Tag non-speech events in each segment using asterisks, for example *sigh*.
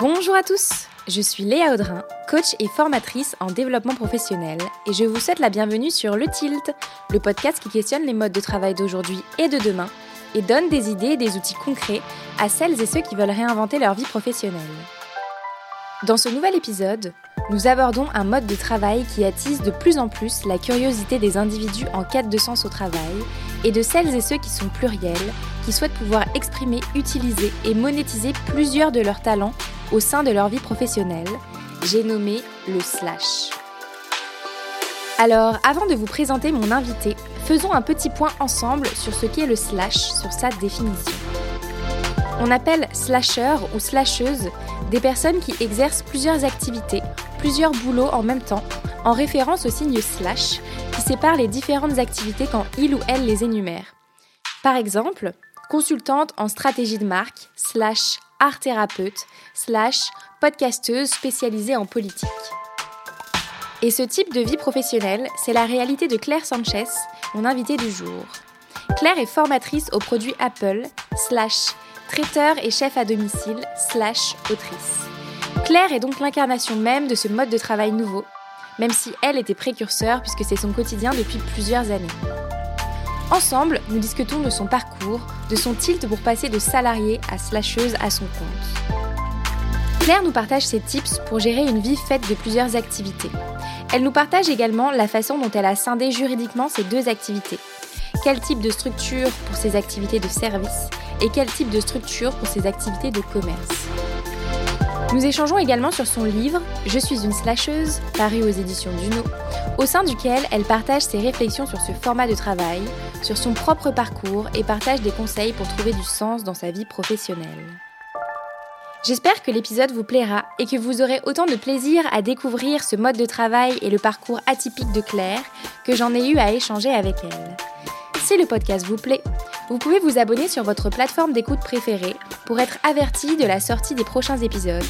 Bonjour à tous, je suis Léa Audrin, coach et formatrice en développement professionnel, et je vous souhaite la bienvenue sur Le Tilt, le podcast qui questionne les modes de travail d'aujourd'hui et de demain, et donne des idées et des outils concrets à celles et ceux qui veulent réinventer leur vie professionnelle. Dans ce nouvel épisode, nous abordons un mode de travail qui attise de plus en plus la curiosité des individus en quête de sens au travail et de celles et ceux qui sont pluriels, qui souhaitent pouvoir exprimer, utiliser et monétiser plusieurs de leurs talents au sein de leur vie professionnelle. J'ai nommé le slash. Alors, avant de vous présenter mon invité, faisons un petit point ensemble sur ce qu'est le slash, sur sa définition. On appelle slasher ou slasheuse des personnes qui exercent plusieurs activités, plusieurs boulots en même temps, en référence au signe slash qui sépare les différentes activités quand il ou elle les énumère. Par exemple, consultante en stratégie de marque, slash art thérapeute, slash podcasteuse spécialisée en politique. Et ce type de vie professionnelle, c'est la réalité de Claire Sanchez, mon invitée du jour. Claire est formatrice aux produits Apple, slash traiteur et chef à domicile, slash autrice. Claire est donc l'incarnation même de ce mode de travail nouveau, même si elle était précurseur puisque c'est son quotidien depuis plusieurs années. Ensemble, nous discutons de son parcours, de son tilt pour passer de salarié à slasheuse à son compte. Claire nous partage ses tips pour gérer une vie faite de plusieurs activités. Elle nous partage également la façon dont elle a scindé juridiquement ces deux activités. Quel type de structure pour ses activités de service et quel type de structure pour ses activités de commerce. Nous échangeons également sur son livre Je suis une slasheuse, paru aux éditions Duno, au sein duquel elle partage ses réflexions sur ce format de travail, sur son propre parcours et partage des conseils pour trouver du sens dans sa vie professionnelle. J'espère que l'épisode vous plaira et que vous aurez autant de plaisir à découvrir ce mode de travail et le parcours atypique de Claire que j'en ai eu à échanger avec elle. Si le podcast vous plaît, vous pouvez vous abonner sur votre plateforme d'écoute préférée pour être averti de la sortie des prochains épisodes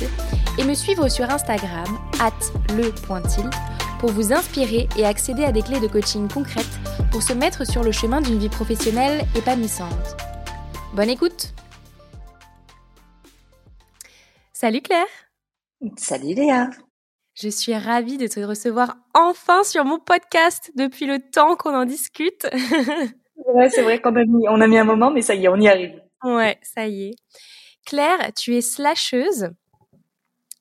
et me suivre sur Instagram, at le.til, pour vous inspirer et accéder à des clés de coaching concrètes pour se mettre sur le chemin d'une vie professionnelle épanouissante. Bonne écoute Salut Claire Salut Léa je suis ravie de te recevoir enfin sur mon podcast depuis le temps qu'on en discute. *laughs* Ouais, c'est vrai qu'on a mis, on a mis un moment, mais ça y est, on y arrive. Ouais, ça y est. Claire, tu es slasheuse.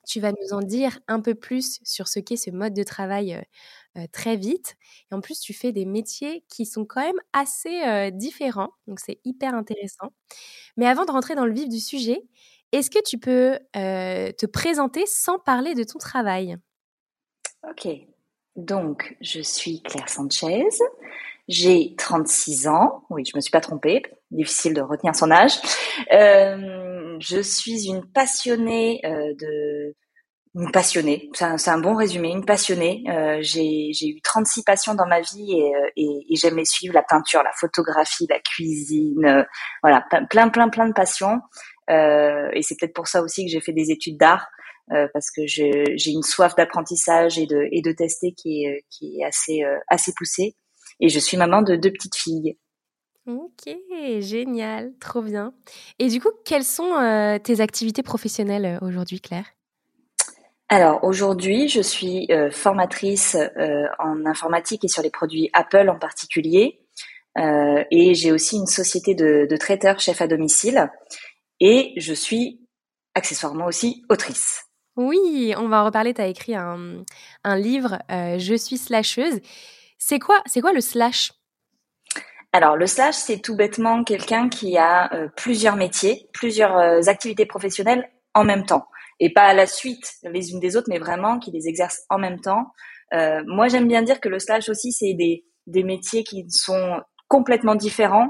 Tu vas nous en dire un peu plus sur ce qu'est ce mode de travail euh, euh, très vite. Et en plus, tu fais des métiers qui sont quand même assez euh, différents. Donc, c'est hyper intéressant. Mais avant de rentrer dans le vif du sujet, est-ce que tu peux te présenter sans parler de ton travail? Ok. Donc, je suis Claire Sanchez. J'ai 36 ans. Oui, je me suis pas trompée. Difficile de retenir son âge. Euh, je suis une passionnée euh, de une passionnée. C'est un, bon résumé. Une passionnée. Euh, j'ai eu 36 passions dans ma vie et, euh, et, et j'aimais suivre la peinture, la photographie, la cuisine. Euh, voilà, plein, plein, plein de passions. Euh, et c'est peut-être pour ça aussi que j'ai fait des études d'art. parce que j'ai une soif d'apprentissage et de, et de tester qui est, qui est assez, assez poussée et je suis maman de deux petites filles. Ok, génial, trop bien. Et du coup, quelles sont euh, tes activités professionnelles euh, aujourd'hui, Claire? Alors aujourd'hui, je suis euh, formatrice en informatique et sur les produits Apple en particulier. et j'ai aussi une société de, de traiteurs chef à domicile. Et je suis accessoirement aussi autrice. Oui, on va en reparler. Tu as écrit un, un livre, Je suis slasheuse. C'est quoi, c'est quoi le slash? Alors le slash, c'est tout bêtement quelqu'un qui a euh, plusieurs métiers, plusieurs euh, activités professionnelles en même temps, et pas à la suite les unes des autres, mais vraiment qui les exerce en même temps. Euh, moi, j'aime bien dire que le slash aussi, c'est des, métiers qui sont complètement différents,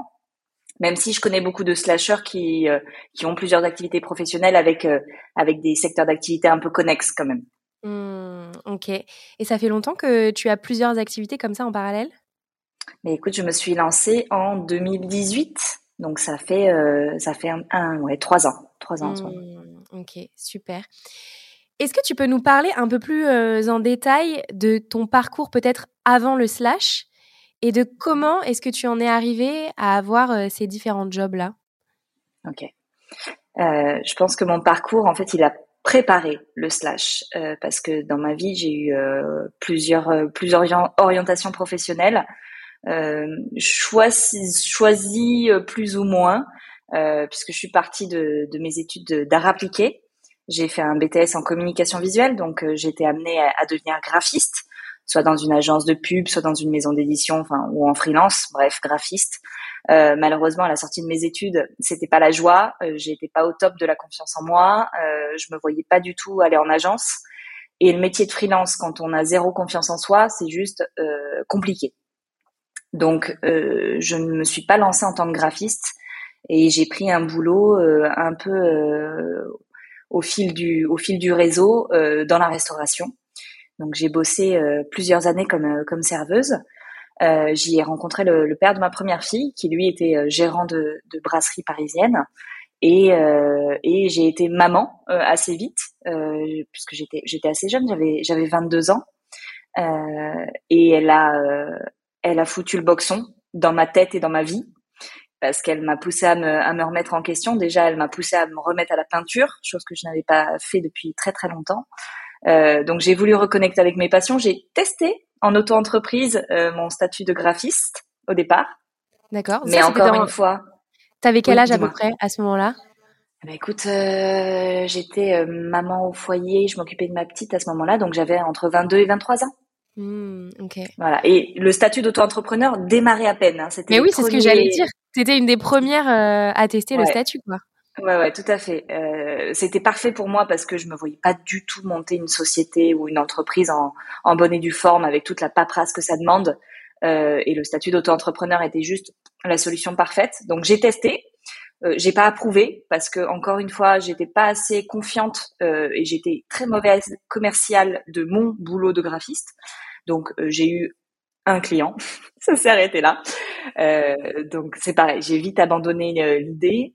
même si je connais beaucoup de slashers qui, qui ont plusieurs activités professionnelles avec, avec des secteurs d'activité un peu connexes quand même. Mmh, ok. Et ça fait longtemps que tu as plusieurs activités comme ça en parallèle? Mais écoute, je me suis lancée en 2018, donc ça fait euh, ça fait un, ouais trois ans, trois ans. Mmh, ok, super. Est-ce que tu peux nous parler un peu plus euh, en détail de ton parcours peut-être avant le slash et de comment est-ce que tu en es arrivé à avoir euh, ces différents jobs là Ok. je pense que mon parcours, en fait, il a préparer le slash parce que dans ma vie j'ai eu plusieurs plusieurs orientations professionnelles euh, choisi, plus ou moins puisque je suis partie de, de mes études d'art appliqué j'ai fait un BTS en communication visuelle, donc j'ai été amenée à, à, devenir graphiste soit dans une agence de pub, soit dans une maison d'édition, enfin ou en freelance, bref, graphiste. Euh, malheureusement, à la sortie de mes études, c'était pas la joie. Euh, J'étais pas au top de la confiance en moi. Euh, je me voyais pas du tout aller en agence. Et le métier de freelance, quand on a zéro confiance en soi, c'est juste euh, compliqué. Donc, euh, je ne me suis pas lancée en tant que graphiste et j'ai pris un boulot euh, un peu au fil du au fil du réseau dans la restauration. Donc j'ai bossé plusieurs années comme comme serveuse. Euh, j'y ai rencontré le, le, père de ma première fille, qui lui était gérant de, de brasserie parisienne. Et, et j'ai été maman assez vite, puisque j'étais j'étais assez jeune, j'avais j'avais 22 ans. et elle a elle a foutu le boxon dans ma tête et dans ma vie parce qu'elle m'a poussé à me, à me remettre en question. Déjà, elle m'a poussé à me remettre à la peinture, chose que je n'avais pas fait depuis très très longtemps. Euh, donc j'ai voulu reconnecter avec mes passions. J'ai testé en auto-entreprise euh, mon statut de graphiste au départ. D'accord. Mais encore une fois. T'avais quel âge à peu près à ce moment-là? Bah écoute, euh, j'étais maman au foyer, je m'occupais de ma petite à ce moment-là, donc j'avais entre 22 et 23 ans. Mmh, ok. Voilà. Et le statut d'auto-entrepreneur démarrait à peine. Hein. Mais oui, c'est ce que j'allais dire. C'était une des premières à tester le statut, quoi. Ouais, ouais, tout à fait. Euh, c'était parfait pour moi parce que je me voyais pas du tout monter une société ou une entreprise en, en bonne et due forme avec toute la paperasse que ça demande. Euh, et le statut d'auto-entrepreneur était juste la solution parfaite. Donc j'ai testé. Euh, j'ai pas approuvé parce que encore une fois, j'étais pas assez confiante euh, et j'étais très mauvaise commerciale de mon boulot de graphiste. Donc euh, j'ai eu un client, *laughs* ça s'est arrêté là. Euh, donc c'est pareil, j'ai vite abandonné l'idée.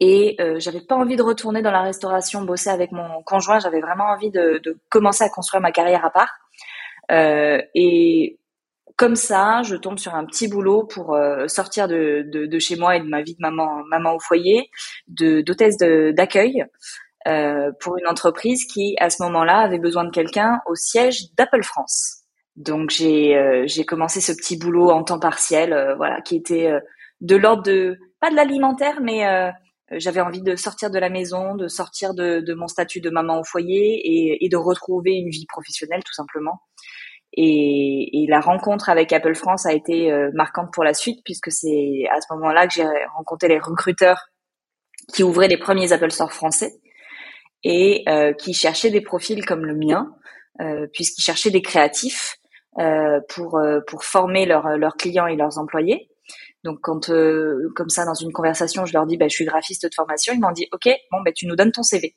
Et euh, j'avais pas envie de retourner dans la restauration, bosser avec mon conjoint. J'avais vraiment envie de, de, commencer à construire ma carrière à part. Euh, et comme ça, je tombe sur un petit boulot pour euh, sortir de, de, de, chez moi et de ma vie de maman, maman au foyer, d'hôtesse d'accueil euh, pour une entreprise qui, à ce moment-là, avait besoin de quelqu'un au siège d'Apple France. Donc j'ai euh, j'ai commencé ce petit boulot en temps partiel, euh, voilà, qui était de l'ordre de pas de l'alimentaire, mais euh, j'avais envie de sortir de la maison, de sortir de, de mon statut de maman au foyer et, et, de retrouver une vie professionnelle tout simplement. Et, et, la rencontre avec Apple France a été euh, marquante pour la suite puisque c'est à ce moment-là que j'ai rencontré les recruteurs qui ouvraient les premiers Apple Store français et euh, qui cherchaient des profils comme le mien euh, puisqu'ils cherchaient des créatifs euh, pour pour former leurs leurs clients et leurs employés. Donc quand euh, comme ça dans une conversation, je leur dis bah, je suis graphiste de formation, ils m'ont dit OK, bon bah tu nous donnes ton CV.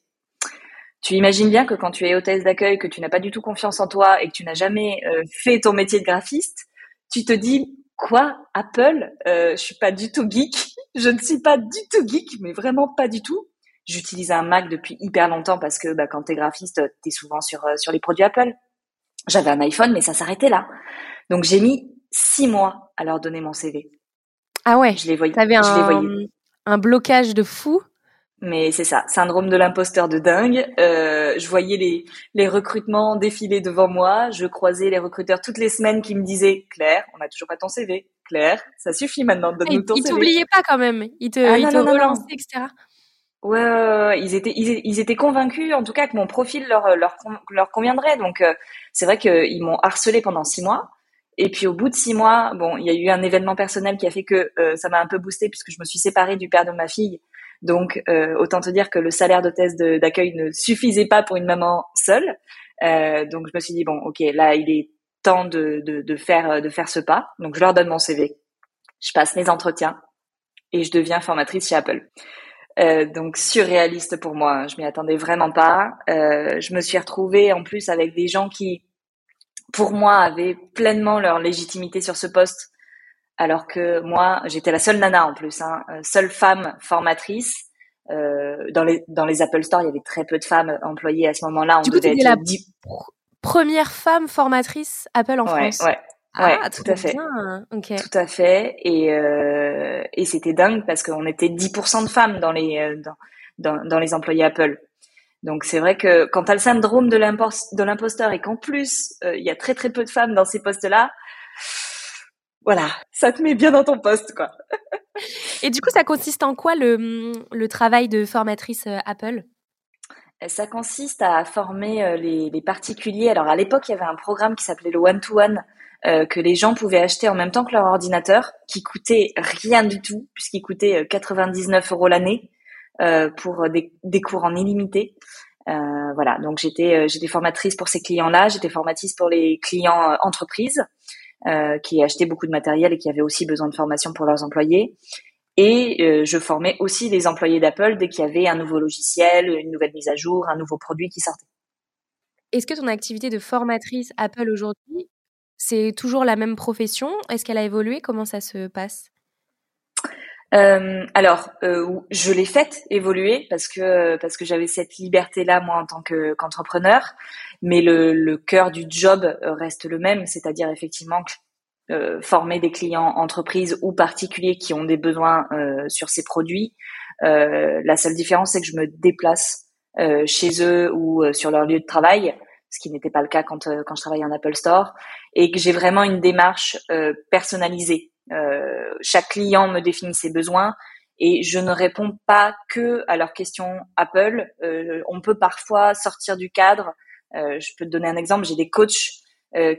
Tu imagines bien que quand tu es hôtesse d'accueil, que tu n'as pas du tout confiance en toi et que tu n'as jamais euh, fait ton métier de graphiste, tu te dis quoi Apple euh, Je suis pas du tout geek. *laughs* Je ne suis pas du tout geek, mais vraiment pas du tout. J'utilise un Mac depuis hyper longtemps parce que bah, quand tu es graphiste, tu es souvent sur, euh, sur les produits Apple. J'avais un iPhone, mais ça s'arrêtait là. Donc j'ai mis six mois à leur donner mon CV. Ah ouais. Je les voyais. T'avais un, un blocage de fou. Mais c'est ça, syndrome de l'imposteur de dingue. Euh, je voyais les, les recrutements défiler devant moi. Je croisais les recruteurs toutes les semaines qui me disaient Claire, on n'a toujours pas ton CV. Claire, ça suffit maintenant, donne-nous ton ils CV. Ils t'oubliaient pas quand même. Ils te, ah, ils te relançaient, etc. Ouais, ils étaient, ils, étaient convaincus, en tout cas, que mon profil leur, leur, leur conviendrait. Donc, euh, c'est vrai qu'ils m'ont harcelé pendant six mois. Et puis au bout de six mois, bon, il y a eu un événement personnel qui a fait que euh, ça m'a un peu boosté puisque je me suis séparée du père de ma fille. Donc euh, autant te dire que le salaire d'hôtesse d'accueil ne suffisait pas pour une maman seule. Euh, donc je me suis dit bon, ok, là il est temps de, de, de, faire de faire ce pas. Donc je leur donne mon CV, je passe mes entretiens et je deviens formatrice chez Apple. Euh, donc surréaliste pour moi, je m'y attendais vraiment pas. Euh, je me suis retrouvée en plus avec des gens qui pour moi, avaient pleinement leur légitimité sur ce poste, alors que moi, j'étais la seule nana en plus, hein, euh, seule femme formatrice. Euh, dans les dans les Apple Store, il y avait très peu de femmes employées à ce moment-là. On du coup, devait être la première femme formatrice Apple en ouais, France. Ouais, ah, tout à fait. Okay. Tout à fait. Et, euh, et c'était dingue parce qu'on était 10% de femmes dans les dans, dans, dans les employés Apple. Donc c'est vrai que quand tu as le syndrome de l'imposteur et qu'en plus euh, il y a très très peu de femmes dans ces postes-là, voilà, ça te met bien dans ton poste quoi. et du coup, ça consiste en quoi le, le travail de formatrice euh, Apple? Ça consiste à former euh, les, les, particuliers. Alors à l'époque, il y avait un programme qui s'appelait le one-to-one que les gens pouvaient acheter en même temps que leur ordinateur, qui coûtait rien du tout, puisqu'il coûtait 99 euros l'année. Euh, pour des, cours en illimité. Euh, voilà, donc j'étais euh, j'étais formatrice pour ces clients-là, j'étais formatrice pour les clients entreprises qui achetaient beaucoup de matériel et qui avaient aussi besoin de formation pour leurs employés. Et je formais aussi les employés d'Apple dès qu'il y avait un nouveau logiciel, une nouvelle mise à jour, un nouveau produit qui sortait. Est-ce que ton activité de formatrice Apple aujourd'hui, c'est toujours la même profession? Est-ce qu'elle a évolué? Comment ça se passe? Euh, alors, euh, je l'ai faite évoluer parce que parce que j'avais cette liberté-là moi en tant que qu'entrepreneur, mais le, le cœur du job reste le même, c'est-à-dire effectivement euh, former des clients entreprises ou particuliers qui ont des besoins euh, sur ces produits. Euh, la seule différence, c'est que je me déplace chez eux ou sur leur lieu de travail, ce qui n'était pas le cas quand quand je travaillais en Apple Store, et que j'ai vraiment une démarche personnalisée euh, chaque client me définit ses besoins et je ne réponds pas que à leurs questions Apple. Euh, on peut parfois sortir du cadre. Euh, je peux te donner un exemple. J'ai des coachs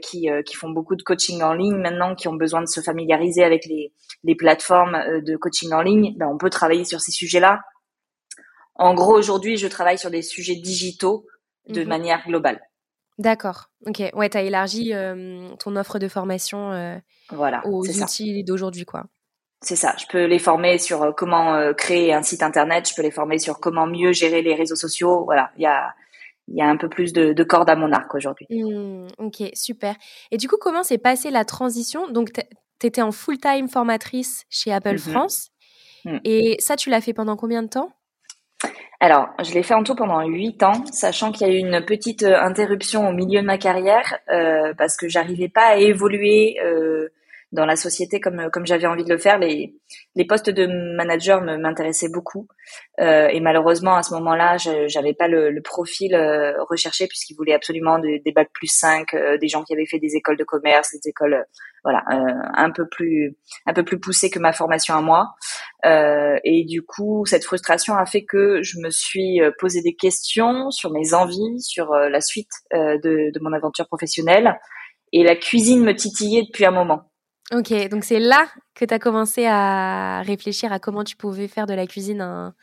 qui, qui font beaucoup de coaching en ligne maintenant, qui ont besoin de se familiariser avec les, les plateformes de coaching en ligne. Ben, on peut travailler sur ces sujets-là. En gros, aujourd'hui, je travaille sur des sujets digitaux de mhm. manière globale. D'accord. Ok. Ouais, tu as élargi ton offre de formation voilà, aux outils d'aujourd'hui, quoi. C'est ça. Je peux les former sur comment créer un site internet. Je peux les former sur comment mieux gérer les réseaux sociaux. Voilà. Il y a, il y a un peu plus de, de cordes à mon arc aujourd'hui. Mmh, ok, super. Et du coup, comment s'est passée la transition? Donc, tu étais en full-time formatrice chez Apple mmh France. Mmh. Et ça, tu l'as fait pendant combien de temps? Alors, je l'ai fait en tout pendant huit ans, sachant qu'il y a eu une petite euh, interruption au milieu de ma carrière euh, parce que j'arrivais pas à évoluer euh, dans la société comme comme j'avais envie de le faire. Les les postes de manager m'intéressaient beaucoup euh, et malheureusement à ce moment-là, j'avais pas le, le profil euh, recherché puisqu'ils voulaient absolument des, des bacs plus 5, euh, des gens qui avaient fait des écoles de commerce, des écoles voilà un peu plus un peu plus poussées que ma formation à moi. et du coup, cette frustration a fait que je me suis posé des questions sur mes envies, sur la suite de, de mon aventure professionnelle. Et la cuisine me titillait depuis un moment. Ok, donc c'est là que tu as commencé à réfléchir à comment tu pouvais faire de la cuisine un,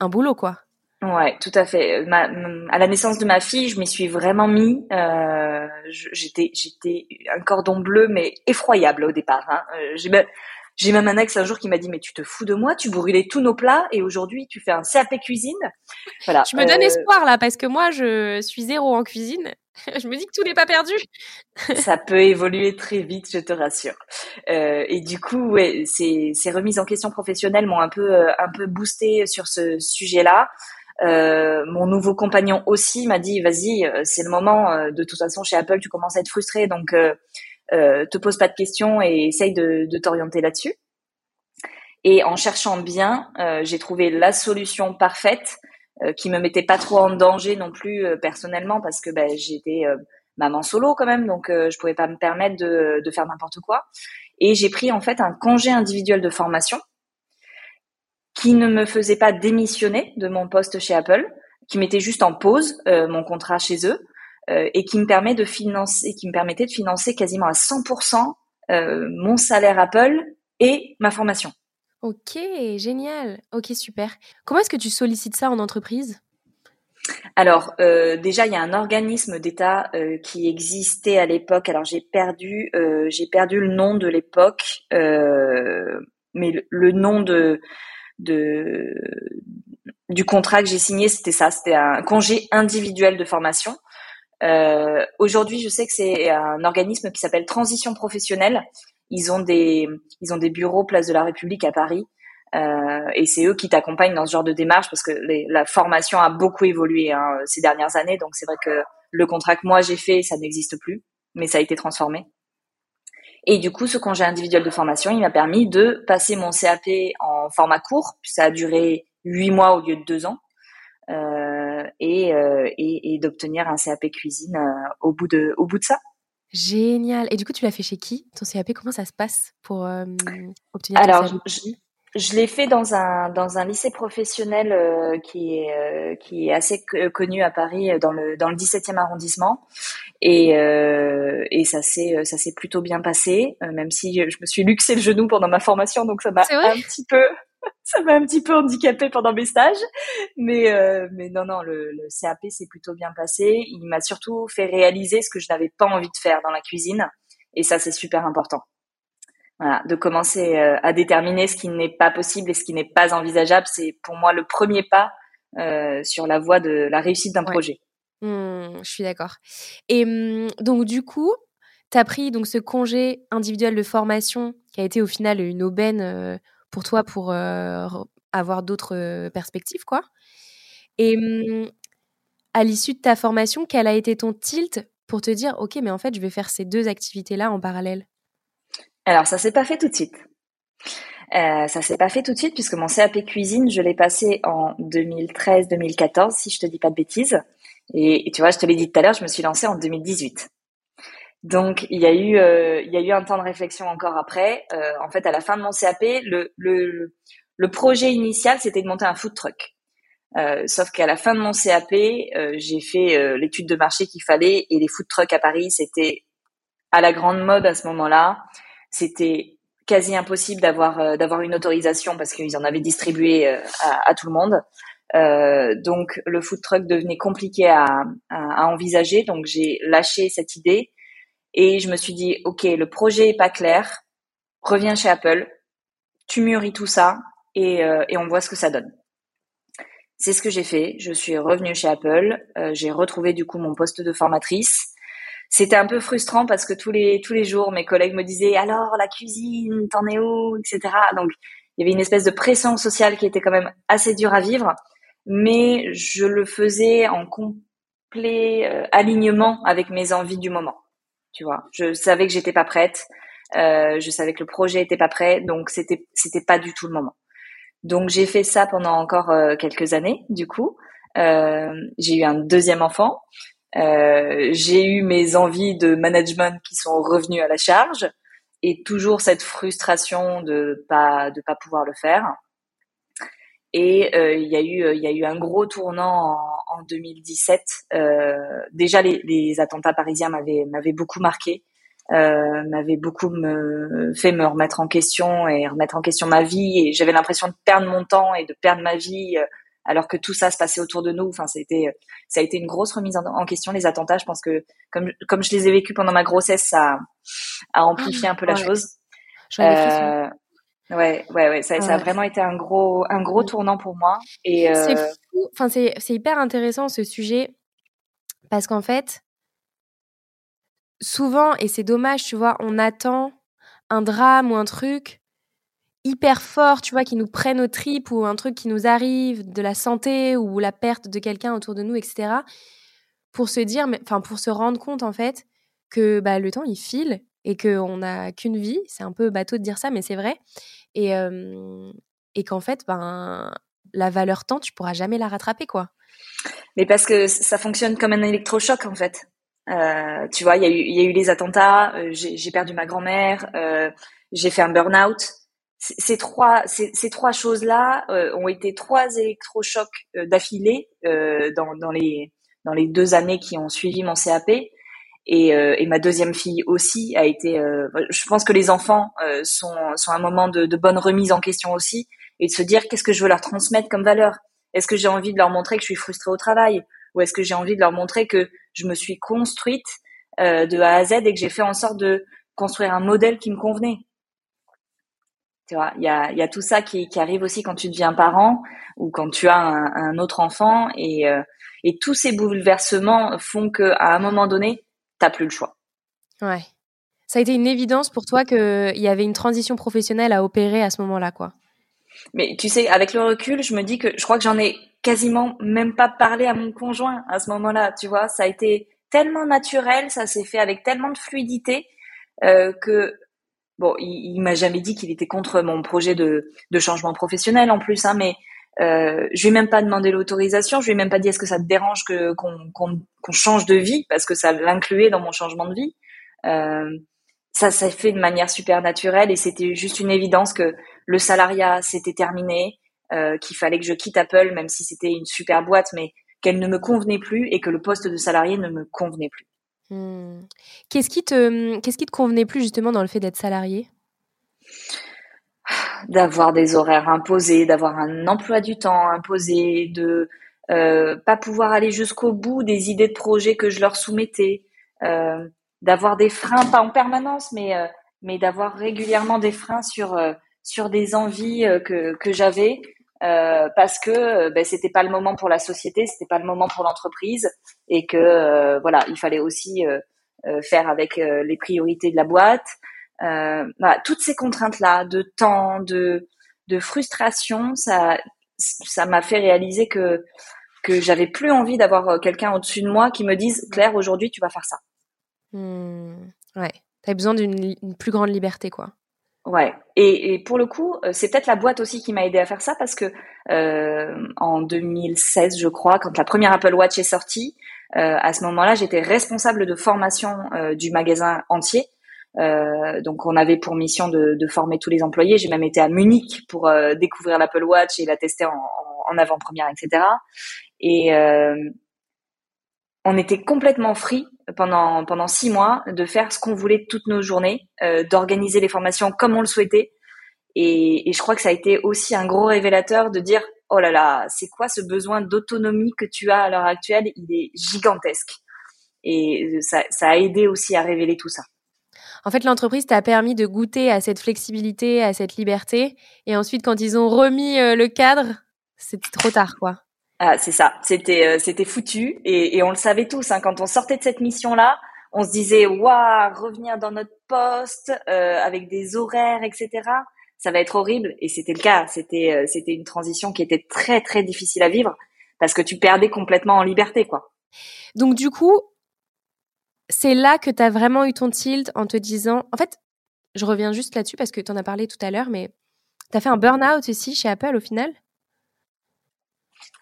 un boulot, quoi. Ouais, tout à fait. à la naissance de ma fille, je m'y suis vraiment mis. Euh, j'étais, j'étais un cordon bleu, mais effroyable au départ. Hein. Euh, j'ai même, j'ai même un ex un jour qui m'a dit mais tu te fous de moi, tu brûlais tous nos plats et aujourd'hui tu fais un CAP cuisine. Voilà. Je me donne euh, espoir là parce que moi je suis zéro en cuisine *laughs* je me dis que tout n'est pas perdu. ça peut évoluer très vite, je te rassure. Euh, et du coup, ces, remises en question professionnelles m'ont un peu, euh, boosté sur ce sujet-là. Euh, mon nouveau compagnon aussi m'a dit, vas-y, c'est le moment. De toute façon, chez Apple, tu commences à être frustré, donc euh, te pose pas de questions et essaye de, t'orienter là-dessus. Et en cherchant bien, j'ai trouvé la solution parfaite qui me mettait pas trop en danger non plus euh, personnellement parce que ben, j'étais euh, maman solo quand même, donc je pouvais pas me permettre de, de faire n'importe quoi. Et j'ai pris en fait un congé individuel de formation qui ne me faisait pas démissionner de mon poste chez Apple, qui mettait juste en pause mon contrat chez eux et qui me permet de financer, qui me permettait de financer quasiment à 100% mon salaire Apple et ma formation. Ok, génial. Ok, super. Comment est-ce que tu sollicites ça en entreprise? Alors euh, déjà il y a un organisme d'État euh, qui existait à l'époque. Alors j'ai perdu euh, j'ai perdu le nom de l'époque, mais le, nom du contrat que j'ai signé c'était ça, c'était un congé individuel de formation. Aujourd'hui je sais que c'est un organisme qui s'appelle Transition professionnelle ils ont des ils ont des bureaux place de la République à Paris. Euh, et c'est eux qui t'accompagnent dans ce genre de démarche parce que la formation a beaucoup évolué hein, ces dernières années. Donc c'est vrai que le contrat que moi j'ai fait, ça n'existe plus, mais ça a été transformé. Et du coup, ce congé individuel de formation, il m'a permis de passer mon CAP en format court. Ça a duré huit mois au lieu de deux ans. Euh, et, et, et d'obtenir un CAP cuisine au bout de au bout de ça. Génial. Et du coup, tu l'as fait chez qui? Ton CAP, comment ça se passe pour obtenir Alors, je l'ai fait dans un dans un lycée professionnel euh, qui est euh, qui est assez connu à Paris dans le dans le 17e arrondissement. Et euh, et ça s'est ça s'est plutôt bien passé même si je me suis luxé le genou pendant ma formation donc ça m'a un petit peu *laughs* ça m'a un petit peu handicapé pendant mes stages mais mais non non le, le CAP s'est plutôt bien passé il m'a surtout fait réaliser ce que je n'avais pas envie de faire dans la cuisine et ça c'est super important voilà, de commencer euh, à déterminer ce qui n'est pas possible et ce qui n'est pas envisageable, c'est pour moi le premier pas euh, sur la voie de la réussite d'un projet. Mmh, je suis d'accord. Et mmh, donc du coup, tu as pris donc ce congé individuel de formation qui a été au final une aubaine euh, pour toi pour avoir d'autres perspectives quoi. Et mmh, à l'issue de ta formation, quel a été ton tilt pour te dire OK, mais en fait, je vais faire ces deux activités là en parallèle? Alors, ça s'est pas fait tout de suite. Euh, ça s'est pas fait tout de suite puisque mon CAP cuisine, je l'ai passé en 2013-2014, si je te dis pas de bêtises. Et, tu vois, je te l'ai dit tout à l'heure, je me suis lancée en 2018. Donc, il y a eu, euh, il y a eu un temps de réflexion encore après. Euh, en fait, à la fin de mon CAP, le, le, le projet initial, c'était de monter un food truck. Euh, sauf qu'à la fin de mon CAP, euh, j'ai fait l'étude de marché qu'il fallait et les food trucks à Paris, c'était à la grande mode à ce moment-là c'était quasi impossible d'avoir euh, d'avoir une autorisation parce qu'ils en avaient distribué euh, à, tout le monde. Euh, donc le food truck devenait compliqué à, à, envisager. Donc j'ai lâché cette idée et je me suis dit ok le projet est pas clair, reviens chez Apple, tu mûris tout ça et, et on voit ce que ça donne. C'est ce que j'ai fait. Je suis revenue chez Apple. j'ai retrouvé du coup mon poste de formatrice. C'était un peu frustrant parce que tous les tous les jours mes collègues me disaient alors la cuisine t'en es où etc donc il y avait une espèce de pression sociale qui était quand même assez dure à vivre. Mais je le faisais en complet euh, alignement avec mes envies du moment tu vois. Je savais que j'étais pas prête euh, je savais que le projet était pas prêt donc c'était c'était pas du tout le moment. Donc j'ai fait ça pendant encore euh, quelques années du coup. Euh, j'ai eu un deuxième enfant. Euh, j'ai eu mes envies de management qui sont revenues à la charge et toujours cette frustration de pas de pas pouvoir le faire. Et euh, il y a eu il y a eu un gros tournant en, en 2017. Euh, déjà les, les, attentats parisiens m'avaient m'avaient beaucoup marqué, euh, m'avaient beaucoup me, fait me remettre en question et remettre en question ma vie. Et j'avais l'impression de perdre mon temps et de perdre ma vie alors que tout ça se passait autour de nous. Enfin, c'était, ça a été une grosse remise en, question les attentats. Je pense que comme comme je les ai vécus pendant ma grossesse, ça a amplifié un peu la chose. Euh, ouais, ouais, ouais, ça, ça a vraiment été un gros, un gros tournant pour moi. Et euh... c'est enfin c'est c'est hyper intéressant ce sujet parce qu'en fait, souvent et c'est dommage, tu vois, on attend un drame ou un truc hyper fort, tu vois, qui nous prennent aux tripes ou un truc qui nous arrive, de la santé ou la perte de quelqu'un autour de nous, etc. Pour se dire, enfin, pour se rendre compte, en fait, que bah, le temps, il file et qu'on n'a qu'une vie. C'est un peu bateau de dire ça, mais c'est vrai. Et, qu'en fait, ben, la valeur temps, tu pourras jamais la rattraper, quoi. Mais parce que ça fonctionne comme un électrochoc, en fait. Euh, tu vois, il y, a eu les attentats, euh, j'ai perdu ma grand-mère, euh, j'ai fait un burn-out ces trois, ces, trois choses-là ont été trois électrochocs d'affilée dans les deux années qui ont suivi mon CAP. Et, et ma deuxième fille aussi a été. je pense que les enfants sont, sont un moment de, de bonne remise en question aussi et de se dire qu'est-ce que je veux leur transmettre comme valeur. Est-ce que j'ai envie de leur montrer que je suis frustrée au travail ou est-ce que j'ai envie de leur montrer que je me suis construite de A à Z et que j'ai fait en sorte de construire un modèle qui me convenait tu vois, il y a, y a tout ça qui, qui, arrive aussi quand tu deviens parent ou quand tu as un, un autre enfant et, euh, et tous ces bouleversements font que à un moment donné, t'as plus le choix. Ouais. Ça a été une évidence pour toi qu'il y avait une transition professionnelle à opérer à ce moment-là, quoi. Mais tu sais, avec le recul, je me dis que je crois que j'en ai quasiment même pas parlé à mon conjoint à ce moment-là. Tu vois, ça a été tellement naturel, ça s'est fait avec tellement de fluidité euh, que bon, il, il m'a jamais dit qu'il était contre mon projet de, de changement professionnel en plus, hein, mais Euh, je lui ai même pas demandé l'autorisation. Je lui ai même pas dit est-ce que ça te dérange que qu'on change de vie parce que ça l'incluait dans mon changement de vie. Euh, ça s'est fait de manière super naturelle et c'était juste une évidence que le salariat s'était terminé, euh, qu'il fallait que je quitte Apple même si c'était une super boîte, mais qu'elle ne me convenait plus et que le poste de salarié ne me convenait plus. Hmm. Qu'est-ce qui te qu'est-ce qui te convenait plus justement dans le fait d'être salarié? D'avoir des horaires imposés, d'avoir un emploi du temps imposé, de euh, pas pouvoir aller jusqu'au bout des idées de projet que je leur soumettais, euh, d'avoir des freins pas en permanence, mais euh, mais d'avoir régulièrement des freins sur euh, sur des envies que que j'avais parce que ben, c'était pas le moment pour la société, c'était pas le moment pour l'entreprise, et que voilà, il fallait aussi faire avec les priorités de la boîte. Voilà, toutes ces contraintes là, de temps, de de frustration, ça ça m'a fait réaliser que que j'avais plus envie d'avoir quelqu'un au-dessus de moi qui me dise Claire, aujourd'hui tu vas faire ça. Mmh, ouais, t'as besoin d'une plus grande liberté quoi. Ouais. Et, et, pour le coup, euh, c'est peut-être la boîte aussi qui m'a aidé à faire ça parce que euh, en 2016, je crois, quand la première Apple Watch est sortie, euh, à ce moment-là, j'étais responsable de formation euh, du magasin entier. Euh, donc, on avait pour mission de, de, former tous les employés. J'ai même été à Munich pour découvrir l'Apple Watch et la tester en, en, avant-première, etc. Et on était complètement free pendant pendant six mois de faire ce qu'on voulait toutes nos journées, euh, d'organiser les formations comme on le souhaitait. Et, et, je crois que ça a été aussi un gros révélateur de dire oh là là, c'est quoi ce besoin d'autonomie que tu as à l'heure actuelle? Il est gigantesque. Et ça, ça a aidé aussi à révéler tout ça. En fait, l'entreprise t'a permis de goûter à cette flexibilité, à cette liberté. Et ensuite, quand ils ont remis euh, le cadre, c'était trop tard, quoi. Ah, c'est ça. C'était euh, c'était foutu et, et, on le savait tous. Hein, quand on sortait de cette mission-là, on se disait waouh, revenir dans notre poste euh, avec des horaires, etc. Ça va être horrible et c'était le cas. C'était euh, c'était une transition qui était très très difficile à vivre parce que tu perdais complètement en liberté, quoi. Donc du coup, c'est là que tu as vraiment eu ton tilt en te disant, en fait, je reviens juste là-dessus parce que tu en as parlé tout à l'heure, mais tu as fait un burn-out aussi chez Apple au final?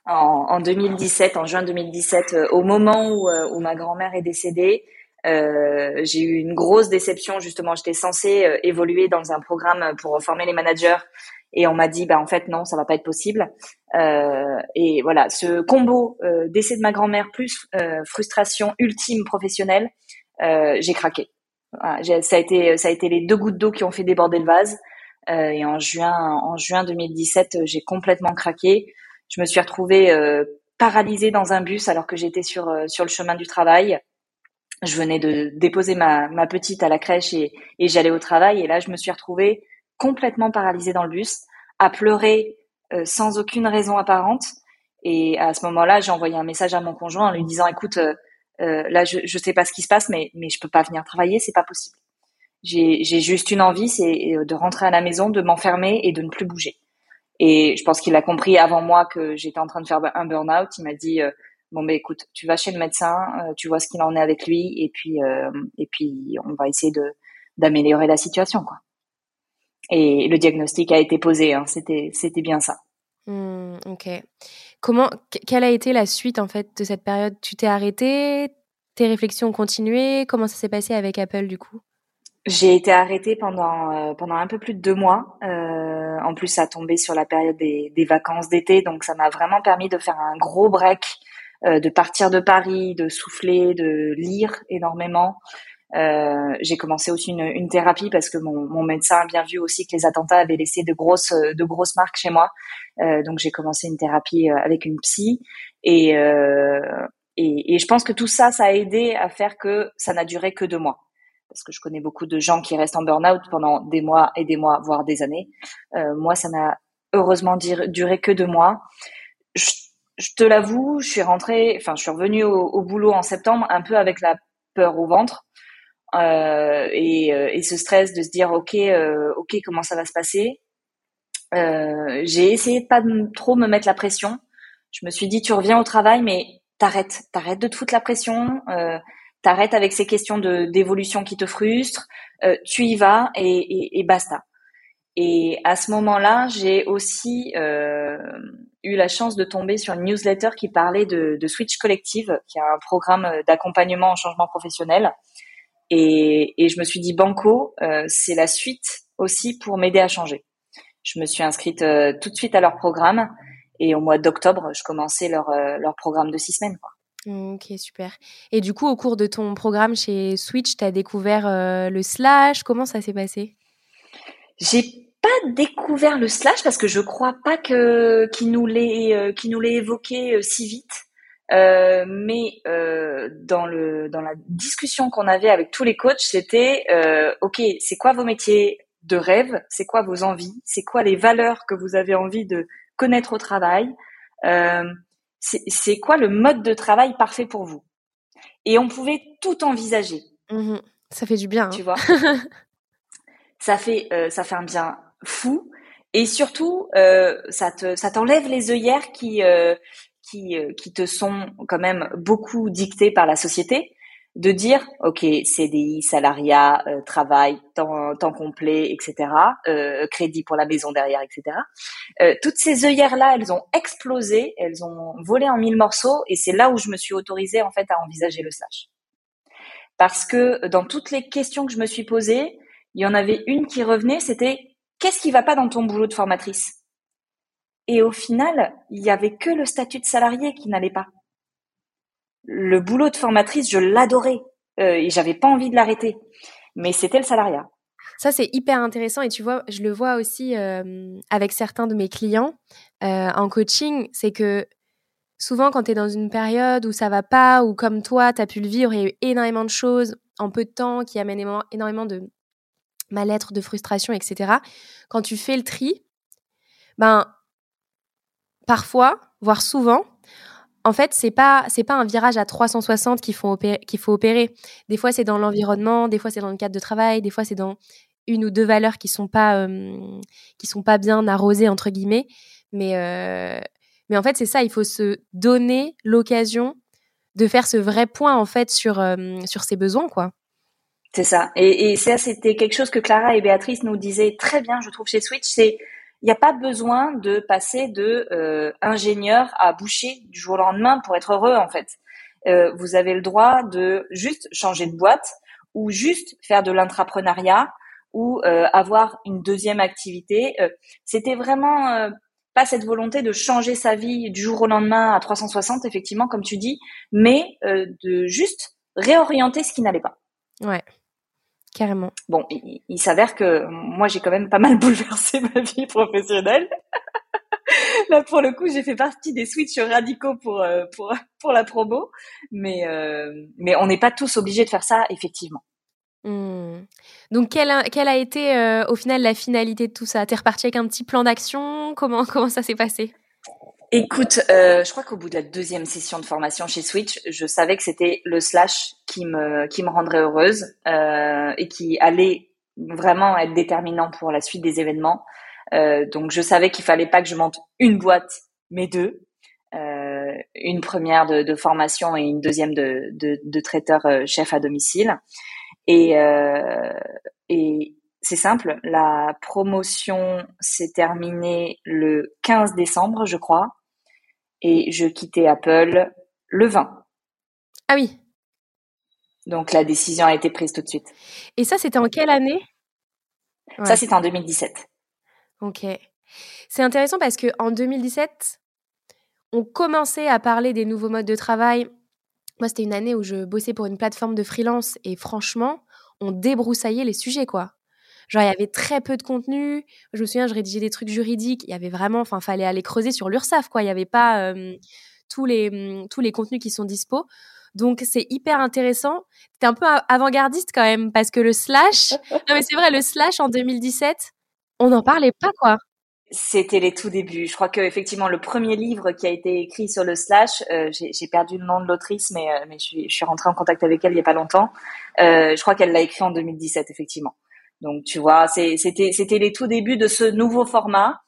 En, en 2017, en juin 2017, euh, au moment où, euh, où ma grand-mère est décédée, euh, j'ai eu une grosse déception. Justement, j'étais censée évoluer dans un programme pour former les managers, et on m'a dit, bah en fait non, ça va pas être possible. et voilà, ce combo décès de ma grand-mère plus frustration ultime professionnelle, j'ai craqué. Ça a été, ça a été les deux gouttes d'eau qui ont fait déborder le vase. et en juin, en juin 2017, j'ai complètement craqué je me suis retrouvée euh, paralysée dans un bus alors que j'étais sur euh, sur le chemin du travail. Je venais de déposer ma, ma petite à la crèche et, et j'allais au travail et là je me suis retrouvée complètement paralysée dans le bus, à pleurer euh, sans aucune raison apparente. Et à ce moment-là, j'ai envoyé un message à mon conjoint en lui disant "Écoute, euh, là je je sais pas ce qui se passe, mais mais je peux pas venir travailler, c'est pas possible. J'ai juste une envie, c'est de rentrer à la maison, de m'enfermer et de ne plus bouger." Et je pense qu'il a compris avant moi que j'étais en train de faire un burn-out. Il m'a dit euh, bon ben écoute, tu vas chez le médecin, euh, tu vois ce qu'il en est avec lui, et puis euh, et puis on va essayer de d'améliorer la situation quoi. Et le diagnostic a été posé, hein, c'était c'était bien ça. Mmh, ok. Comment quelle a été la suite en fait de cette période? Tu t'es arrêté Tes réflexions ont continué? Comment ça s'est passé avec Apple du coup? J'ai été arrêtée pendant euh, pendant un peu plus de deux mois. Euh, en plus, ça a tombé sur la période des, des vacances d'été, donc ça m'a vraiment permis de faire un gros break, euh, de partir de Paris, de souffler, de lire énormément. Euh, j'ai commencé aussi une, thérapie parce que mon, médecin a bien vu aussi que les attentats avaient laissé de grosses de grosses marques chez moi. Euh, donc j'ai commencé une thérapie avec une psy et, et je pense que tout ça, ça a aidé à faire que ça n'a duré que deux mois parce que je connais beaucoup de gens qui restent en burn-out pendant des mois et des mois, voire des années. Euh, moi, ça n'a heureusement duré que deux mois. Je, te l'avoue, je suis rentrée, enfin, je suis revenue au, boulot en septembre un peu avec la peur au ventre euh, et, euh, et, ce stress de se dire ok, euh, ok, comment ça va se passer? J'ai essayé de pas trop me mettre la pression. Je me suis dit tu reviens au travail, mais t'arrêtes, t'arrêtes de te foutre la pression. T'arrêtes avec ces questions de d'évolution qui te frustrent, tu y vas et, et, basta. Et à ce moment-là, j'ai aussi eu la chance de tomber sur une newsletter qui parlait de, de Switch Collective, qui est un programme d'accompagnement en changement professionnel. Et, et je me suis dit, Banco, euh, c'est la suite aussi pour m'aider à changer. Je me suis inscrite euh, tout de suite à leur programme et au mois d'octobre, je commençais leur, euh, leur programme de six semaines. Quoi. Ok, super. Et du coup, au cours de ton programme chez Switch, tu as découvert euh, le slash? Comment ça s'est passé? J'ai pas découvert le slash parce que je crois pas que qu'il nous l'ait euh, nous l'ait évoqué si vite. Euh, mais euh, dans le dans la discussion qu'on avait avec tous les coachs, c'était ok, c'est quoi vos métiers de rêve? C'est quoi vos envies? C'est quoi les valeurs que vous avez envie de connaître au travail? Euh, C'est quoi le mode de travail parfait pour vous? Et on pouvait tout envisager. Mmh ça fait du bien. Tu vois? *laughs* Ça fait euh, ça fait un bien fou. Et surtout, euh, ça te ça t'enlève les œillères qui euh, qui euh, qui te sont quand même beaucoup dictées par la société de dire ok CDI salariat euh, travail temps, temps complet etc euh, crédit pour la maison derrière etc euh, toutes ces œillères là elles ont explosé elles ont volé en mille morceaux et c'est là où je me suis autorisée en fait à envisager le slash. Parce que dans toutes les questions que je me suis posées il y en avait une qui revenait c'était qu'est-ce qui va pas dans ton boulot de formatrice? Et au final il y avait que le statut de salarié qui n'allait pas le boulot de formatrice, je l'adorais euh, et j'avais pas envie de l'arrêter. Mais c'était le salariat. Ça, c'est hyper intéressant et tu vois, je le vois aussi euh, avec certains de mes clients euh, en coaching, c'est que souvent quand tu es dans une période où ça va pas ou comme toi, tu as pu le vivre, il y a eu énormément de choses en peu de temps qui amènent énormément de mal-être, de frustration, etc. Quand tu fais le tri, ben parfois, voire souvent, en fait, c'est pas c'est pas un virage à 360 qu'il faut opérer, qu'il faut opérer. Des fois, c'est dans l'environnement, des fois c'est dans le cadre de travail, des fois c'est dans une ou deux valeurs qui sont pas euh, qui sont pas bien arrosées entre guillemets. Mais euh, mais en fait, c'est ça. Il faut se donner l'occasion de faire ce vrai point en fait sur euh, sur ses besoins, quoi. C'est ça. Et, et ça, c'était quelque chose que Clara et Béatrice nous disaient très bien, je trouve, chez Switch. C'est il n'y a pas besoin de passer de euh, ingénieur à boucher du jour au lendemain pour être heureux en fait. Euh, vous avez le droit de juste changer de boîte ou juste faire de l'intrapreneuriat ou euh, avoir une deuxième activité. C'était vraiment pas cette volonté de changer sa vie du jour au lendemain à 360 effectivement comme tu dis, mais de juste réorienter ce qui n'allait pas. Ouais. Carrément. Bon, il, s'avère que moi, j'ai quand même pas mal *laughs* bouleversé ma vie professionnelle. *laughs* Là, pour le coup, j'ai fait partie des switches radicaux pour euh, pour *laughs* pour la promo, mais euh, mais on n'est pas tous obligés de faire ça, effectivement. Hmm. Donc, quelle a, quelle a été euh, au final la finalité de tout ça? T'es reparti avec un petit plan d'action? Comment comment ça s'est passé? Écoute, euh, je crois qu'au bout de la deuxième session de formation chez Switch, je savais que c'était le slash qui me qui me rendrait heureuse euh, et qui allait vraiment être déterminant pour la suite des événements. Euh, donc je savais qu'il fallait pas que je monte une boîte, mais deux. Euh, une première de, de, formation et une deuxième de, de, de traiteur euh, chef à domicile. Et, euh, et c'est simple, la promotion s'est terminée le 15 décembre, je crois et je quittais Apple le 20. Ah oui. Donc la décision a été prise tout de suite. Et ça, c'était en quelle année? Ça, c'était en 2017. Ok. C'est intéressant parce que en 2017, on commençait à parler des nouveaux modes de travail. Moi, c'était une année où je bossais pour une plateforme de freelance et franchement, on débroussaillait les sujets, quoi. Genre, il y avait très peu de contenu. Je me souviens, je rédigeais des trucs juridiques. Il y avait vraiment, enfin, fallait aller creuser sur l'URSAF, quoi. Il n'y avait pas euh, tous, les, mm, tous les contenus qui sont dispo. Donc, c'est hyper intéressant. C'était un peu avant-gardiste quand même, parce que le slash, *laughs* non, mais c'est vrai, le slash en 2017, on n'en parlait pas, quoi. C'était les tout débuts. Je crois que effectivement le premier livre qui a été écrit sur le slash, euh, j'ai perdu le nom de l'autrice, mais, euh, mais je suis, je suis rentrée en contact avec elle il y a pas longtemps. je crois qu'elle l'a écrit en 2017 effectivement. Donc tu vois, c'était c'était les tout débuts de ce nouveau format.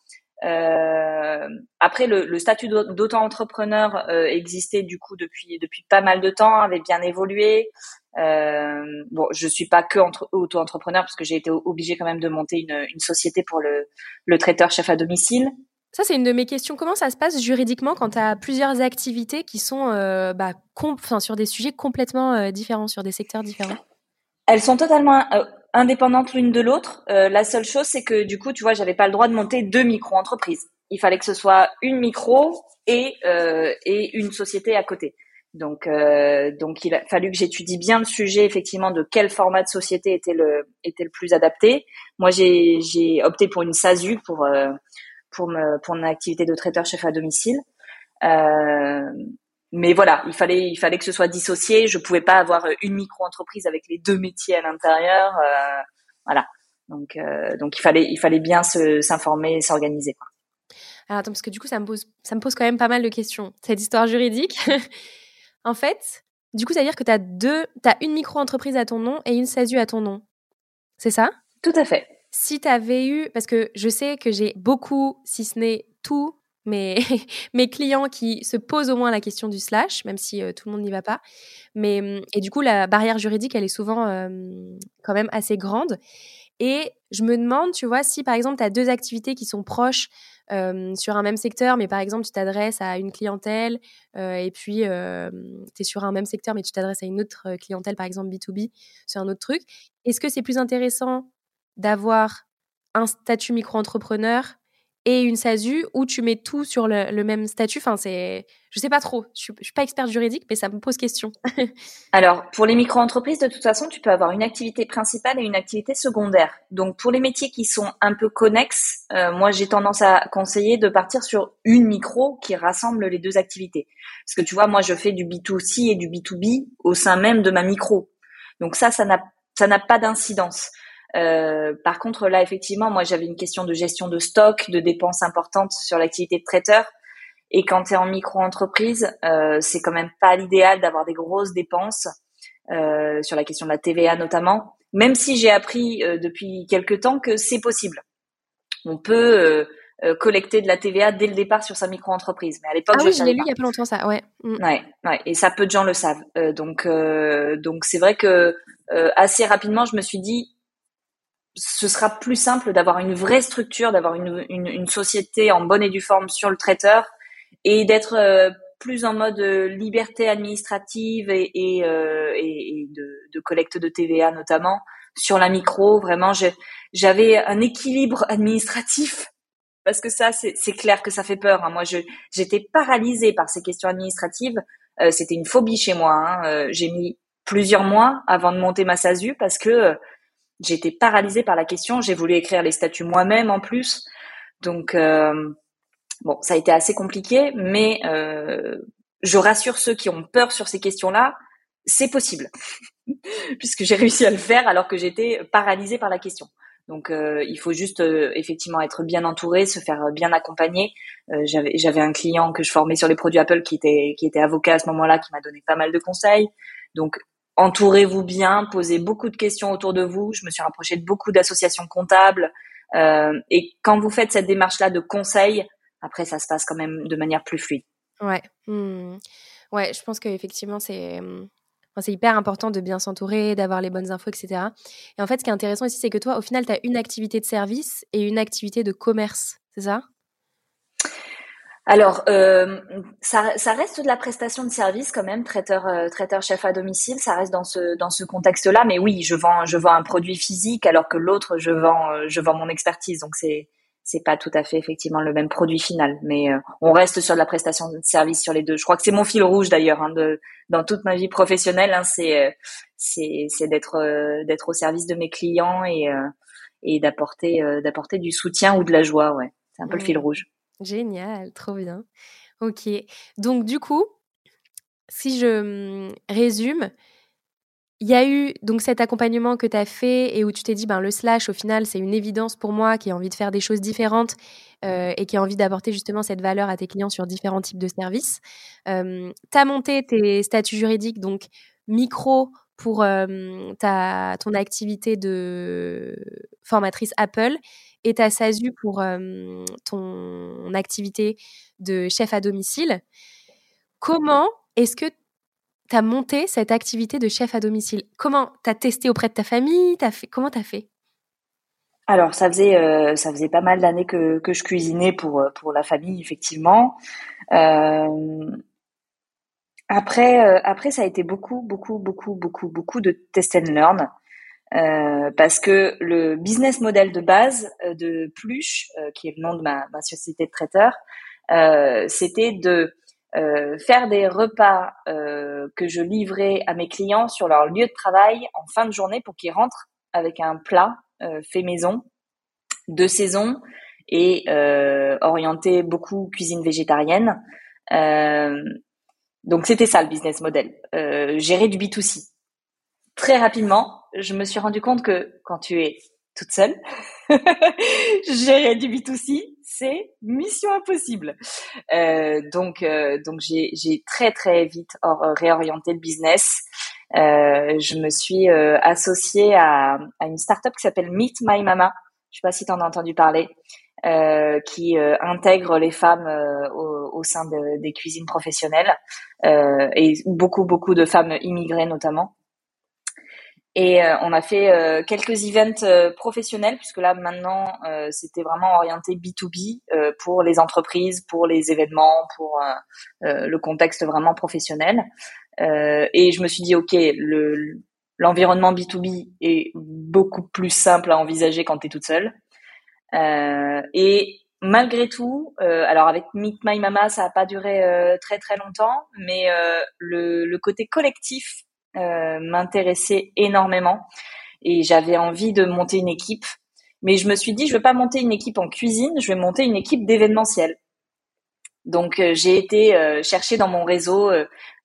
Euh, après, le, le statut d'auto-entrepreneur euh, existait du coup depuis depuis pas mal de temps, avait bien évolué. Euh, bon, je suis pas que entre, auto-entrepreneur parce que j'ai été obligée quand même de monter une, une société pour le, le traiteur chef à domicile. Ça, c'est une de mes questions. Comment ça se passe juridiquement quand tu as plusieurs activités qui sont euh, bah, sur des sujets complètement différents, sur des secteurs différents? Elles sont totalement indépendantes l'une de l'autre. Euh, la seule chose, c'est que du coup, tu vois, j'avais pas le droit de monter deux micro-entreprises. Il fallait que ce soit une micro et, et une société à côté. Donc, donc, il a fallu que j'étudie bien le sujet, effectivement, de quel format de société était le était le plus adapté. Moi, j'ai j'ai opté pour une SASU pour pour me pour mon activité de traiteur chef à domicile. Euh, mais voilà, il fallait il fallait que ce soit dissocié. Je pouvais pas avoir une micro entreprise avec les deux métiers à l'intérieur. Euh, voilà. Donc euh, donc il fallait il fallait bien s'informer, s'organiser. Alors attends parce que du coup ça me pose ça me pose quand même pas mal de questions cette histoire juridique. *laughs* en fait, du coup ça veut dire que tu as deux as une micro entreprise à ton nom et une SASU à ton nom. C'est ça? Tout à fait si tu avais eu, parce que je sais que j'ai beaucoup, si ce n'est tout, mes, *laughs* mes clients qui se posent au moins la question du slash, même si euh, tout le monde n'y va pas. Mais, hum, et du coup, la barrière juridique, elle est souvent euh, quand même assez grande. Et je me demande, tu vois, si par exemple, tu as deux activités qui sont proches euh, sur un même secteur, mais par exemple, tu t'adresses à une clientèle et puis tu es sur un même secteur, mais tu t'adresses à une autre clientèle, par exemple B2B, sur un autre truc. Est-ce que c'est plus intéressant d'avoir un statut micro-entrepreneur et une SASU où tu mets tout sur le, même statut Enfin, c'est, je sais pas trop. Je, ne suis pas experte juridique, mais ça me pose question. *laughs* Alors, pour les micro-entreprises, de toute façon, tu peux avoir une activité principale et une activité secondaire. Donc, pour les métiers qui sont un peu connexes, euh, moi, j'ai tendance à conseiller de partir sur une micro qui rassemble les deux activités. Parce que tu vois, moi, je fais du B2C et du B2B au sein même de ma micro. Donc ça, ça n'a ça n'a pas d'incidence. Euh, par contre, là, effectivement, moi, j'avais une question de gestion de stock, de dépenses importantes sur l'activité de traiteur. Et quand tu es en micro-entreprise, euh, c'est quand même pas l'idéal d'avoir des grosses dépenses euh, sur la question de la TVA notamment. Même si j'ai appris euh, depuis quelques temps que c'est possible. On peut euh, collecter de la TVA dès le départ sur sa micro-entreprise. Mais à l'époque, ah oui, je, l'ai lu il y a pas longtemps ça, ouais. Mm. Ouais, ouais. Et ça, peu de gens le savent. donc, donc c'est vrai que assez rapidement, je me suis dit, ce sera plus simple d'avoir une vraie structure, d'avoir une, une, une, société en bonne et due forme sur le traiteur et d'être euh, plus en mode euh, liberté administrative et, et, euh, et, de, de, collecte de TVA notamment sur la micro. Vraiment, j'avais un équilibre administratif parce que ça, c'est clair que ça fait peur. Hein. Moi, j'étais paralysée par ces questions administratives. C'était une phobie chez moi. Hein. J'ai mis plusieurs mois avant de monter ma SASU parce que été paralysée par la question. J'ai voulu écrire les statuts moi-même en plus. Donc, euh, bon, ça a été assez compliqué, mais euh, je rassure ceux qui ont peur sur ces questions-là, c'est possible, *laughs* puisque j'ai réussi à le faire alors que j'étais paralysée par la question. Donc, euh, il faut juste euh, effectivement être bien entouré, se faire bien accompagner. Euh, j'avais, j'avais un client que je formais sur les produits Apple qui était qui était avocat à ce moment-là, qui m'a donné pas mal de conseils. Donc, entourez-vous bien, posez beaucoup de questions autour de vous. Je me suis rapprochée de beaucoup d'associations comptables. Euh, et quand vous faites cette démarche-là de conseil, après, ça se passe quand même de manière plus fluide. Ouais. Hmm. Ouais, je pense qu'effectivement, c'est. c'est hyper important de bien s'entourer, d'avoir les bonnes infos, etc. Et en fait, ce qui est intéressant ici, c'est que toi, au final, tu as une activité de service et une activité de commerce, c'est ça? Alors, euh, ça, ça, reste de la prestation de service quand même, traiteur, euh, traiteur chef à domicile. Ça reste dans ce dans ce contexte-là. Mais oui, je vends je vends un produit physique alors que l'autre je vends euh, je vends mon expertise. Donc c'est c'est pas tout à fait effectivement le même produit final. Mais euh, on reste sur de la prestation de service sur les deux. Je crois que c'est mon fil rouge d'ailleurs hein, de dans toute ma vie professionnelle. Hein, c'est c'est c'est d'être d'être au service de mes clients et et d'apporter d'apporter du soutien ou de la joie. Ouais, c'est un peu le fil rouge. Génial, trop bien. Ok. Donc du coup, si je mmh, résume, il y a eu donc cet accompagnement que tu as fait et où tu t'es dit ben le slash au final c'est une évidence pour moi qui a envie de faire des choses différentes euh, et qui a envie d'apporter justement cette valeur à tes clients sur différents types de services. Euh, tu as monté tes statuts juridiques donc micro pour ta, ton activité de formatrice Apple et ta SASU pour ton activité de chef à domicile. Comment est-ce que tu as monté cette activité de chef à domicile? Comment tu as testé auprès de ta famille? As fait, Comment tu as fait? Alors, ça faisait ça faisait pas mal d'années que, que je cuisinais pour pour la famille, effectivement. Après après, ça a été beaucoup beaucoup beaucoup beaucoup beaucoup de test and learn. Parce que le business model de base de Pluche, qui est le nom de ma, ma société de traiteur, c'était de faire des repas que je livrais à mes clients sur leur lieu de travail en fin de journée pour qu'ils rentrent avec un plat euh, fait maison, de saison et euh, orienté beaucoup cuisine végétarienne. Euh, donc c'était ça le business model, gérer du B2C. Très rapidement, je me suis rendu compte que quand tu es toute seule, *laughs* gérer du B2C, c'est mission impossible. Euh, donc, donc j'ai, très très vite réorienté le business euh, je me suis euh, associée à, à, une startup qui s'appelle Meet My Mama. Je sais pas si tu en as entendu parler. Euh, qui euh, intègre les femmes euh, au, sein de, des cuisines professionnelles et beaucoup beaucoup de femmes immigrées notamment. Et on a fait quelques events professionnels puisque là maintenant c'était vraiment orienté B2B pour les entreprises, pour les événements, pour le contexte vraiment professionnel. Euh, et je me suis dit, OK, le, l'environnement B2B est beaucoup plus simple à envisager quand tu es toute seule. Euh, et malgré tout, euh, alors avec Meet My Mama, ça n'a pas duré euh, très très longtemps, mais euh, le, le, côté collectif euh, m'intéressait énormément et j'avais envie de monter une équipe. Mais je me suis dit, je vais pas monter une équipe en cuisine, je vais monter une équipe d'événementiel. Donc j'ai été chercher dans mon réseau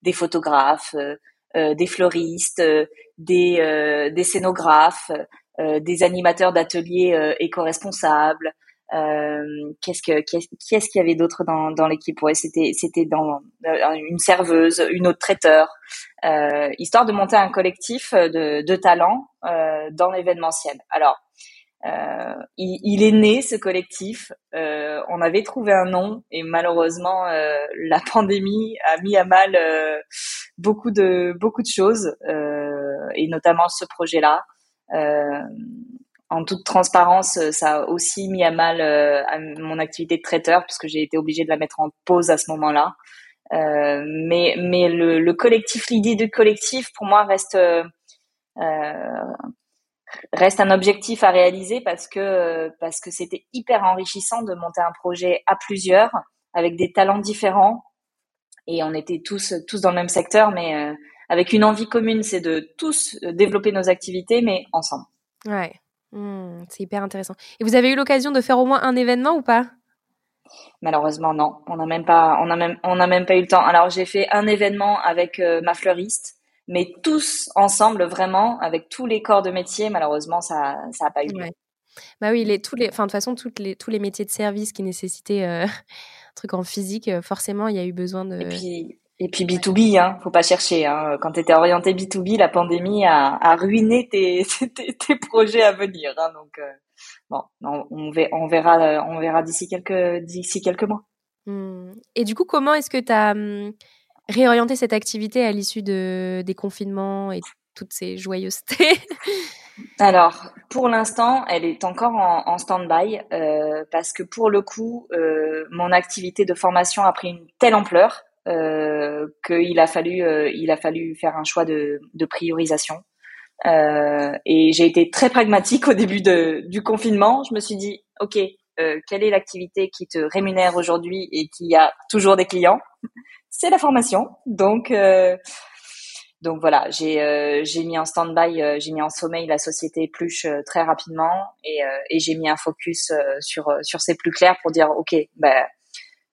des photographes, euh, euh, des fleuristes, euh, des, des scénographes, des animateurs d'ateliers éco-responsables. Qu'est-ce que quest ce qu'il y avait d'autre dans, dans l'équipe? Ouais c'était c'était dans une serveuse une autre traiteur histoire de monter un collectif de, de talents dans l'événementiel alors euh, il, il, est né ce collectif. Euh, on avait trouvé un nom et malheureusement euh, la pandémie a mis à mal euh, beaucoup de beaucoup de choses euh, et notamment ce projet-là. En toute transparence, ça a aussi mis à mal mon activité de traiteur puisque j'ai été obligée de la mettre en pause à ce moment-là. mais mais le, le collectif, l'idée du collectif pour moi reste euh, reste un objectif à réaliser parce que parce que c'était hyper enrichissant de monter un projet à plusieurs avec des talents différents et on était tous tous dans le même secteur mais euh, avec une envie commune c'est de tous développer nos activités mais ensemble. Ouais. Mmh, c'est hyper intéressant. Et vous avez eu l'occasion de faire au moins un événement ou pas? Malheureusement non, on n'a même pas on a même on a même pas eu le temps. Alors j'ai fait un événement avec euh, ma fleuriste mais tous ensemble vraiment avec tous les corps de métier malheureusement ça ça a pas eu lieu. bah oui les tous les enfin de toute façon toutes les tous les métiers de service qui nécessitaient euh, *laughs* un truc en physique euh, forcément il y a eu besoin de et puis et puis B2B hein faut pas chercher hein. quand tu étais orienté B2B la pandémie a, a ruiné *laughs* tes, tes, tes projets à venir hein. donc euh, bon on, on, verra on verra d'ici quelques d'ici quelques mois mmh. et du coup comment est-ce que tu as hum, réorienter cette activité à l'issue de, des confinements et toutes ces joyeusetés? *laughs* Alors, pour l'instant, elle est encore en, en stand-by euh, parce que pour le coup, euh, mon activité de formation a pris une telle ampleur qu'il a fallu, euh, il a fallu faire un choix de, de priorisation. Euh, et j'ai été très pragmatique au début de, du confinement. Je me suis dit, ok, euh, quelle est l'activité qui te rémunère aujourd'hui et qui a toujours des clients? C'est la formation. Donc, euh, donc voilà, j'ai euh, j'ai mis en stand-by, euh, j'ai mis en sommeil la société Pluche très rapidement et, et j'ai mis un focus sur sur ces plus clairs pour dire ok, bah,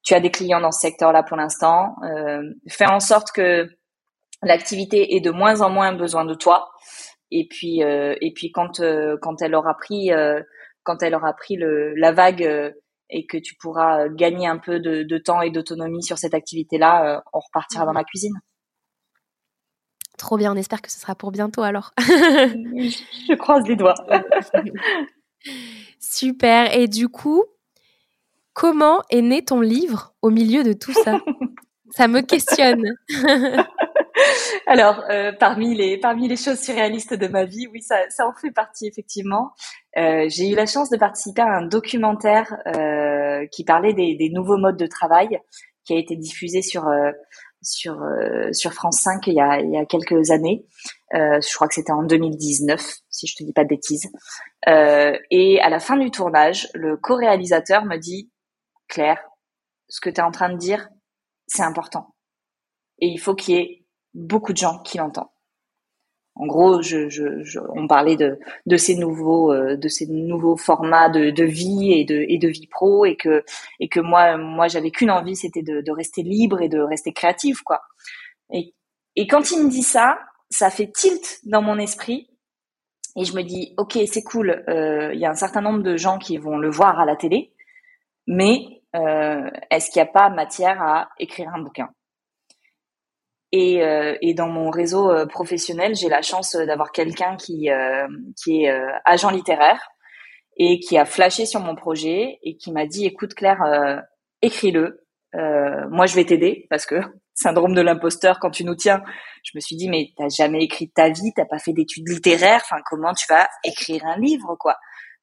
tu as des clients dans ce secteur-là pour l'instant, fais en sorte que l'activité ait de moins en moins besoin de toi et puis et puis quand quand elle aura pris quand elle aura pris le la vague et que tu pourras euh, gagner un peu de, temps et d'autonomie sur cette activité-là, euh, on repartira dans ma cuisine. Trop bien, on espère que ce sera pour bientôt alors. *laughs* je croise les doigts. *laughs* Super. Et du coup, comment est né ton livre au milieu de tout ça *laughs* Ça me questionne. *laughs* Alors, euh, parmi les parmi les choses surréalistes de ma vie, oui, ça, ça en fait partie effectivement. Euh, j'ai eu la chance de participer à un documentaire euh, qui parlait des, des, nouveaux modes de travail, qui a été diffusé sur sur sur France 5 il y a il y a quelques années. je crois que c'était en 2019, si je te dis pas de bêtises. et à la fin du tournage, le co-réalisateur me dit Claire, ce que tu es en train de dire, c'est important. Et il faut qu'il y ait beaucoup de gens qui l'entendent. En gros, je, je, on parlait de, de ces nouveaux, euh, de ces nouveaux formats de, de, vie et de, et de vie pro, et que, et que moi, moi, j'avais qu'une envie, c'était de, de, rester libre et de rester créative, quoi. Et, et quand il me dit ça, ça fait tilt dans mon esprit, et je me dis, ok, c'est cool, euh, il y a un certain nombre de gens qui vont le voir à la télé, mais euh, est-ce qu'il n'y a pas matière à écrire un bouquin? Et, euh, et, dans mon réseau euh, professionnel, j'ai la chance d'avoir quelqu'un qui, qui est agent littéraire et qui a flashé sur mon projet et qui m'a dit écoute Claire, écris-le. moi, je vais t'aider parce que *laughs* syndrome de l'imposteur quand tu nous tiens. Je me suis dit mais t'as jamais écrit ta vie, t'as pas fait d'études littéraires. Enfin, comment tu vas écrire un livre quoi?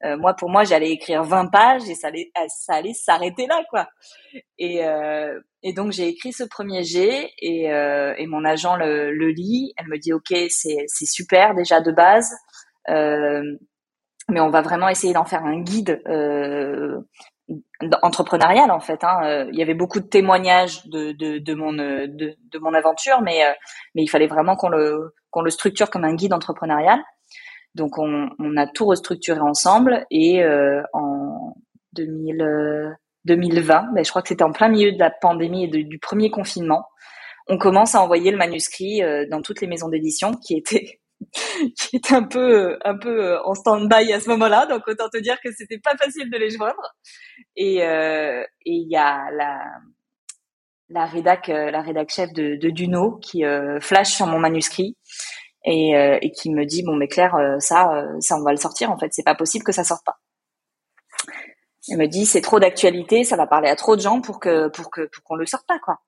Euh, moi, pour moi, j'allais écrire 20 pages et ça allait, euh, ça allait s'arrêter là, quoi. Et, euh, et donc, j'ai écrit ce premier jet et, euh, et mon agent le, le, lit. Elle me dit, OK, c'est super déjà de base, euh, mais on va vraiment essayer d'en faire un guide entrepreneurial en fait. Hein. Il y avait beaucoup de témoignages de, de, de mon de, de, mon aventure, mais mais il fallait vraiment qu'on le qu'on le structure comme un guide entrepreneurial. Donc on, a tout restructuré ensemble et euh, en 2000, 2020, euh, ben, je crois que c'était en plein milieu de la pandémie et du premier confinement, on commence à envoyer le manuscrit euh, dans toutes les maisons d'édition qui étaient *laughs* qui un peu un peu en stand-by à ce moment-là. Donc autant te dire que c'était pas facile de les joindre. Et il y a la la rédac la rédac chef de, de Duno qui flash sur mon manuscrit et, euh, et qui me dit bon mais Claire euh, ça euh, ça on va le sortir en fait. C'est pas possible que ça sorte pas. Elle me dit c'est trop d'actualité ça va parler à trop de gens pour que pour que pour qu'on le sorte pas quoi.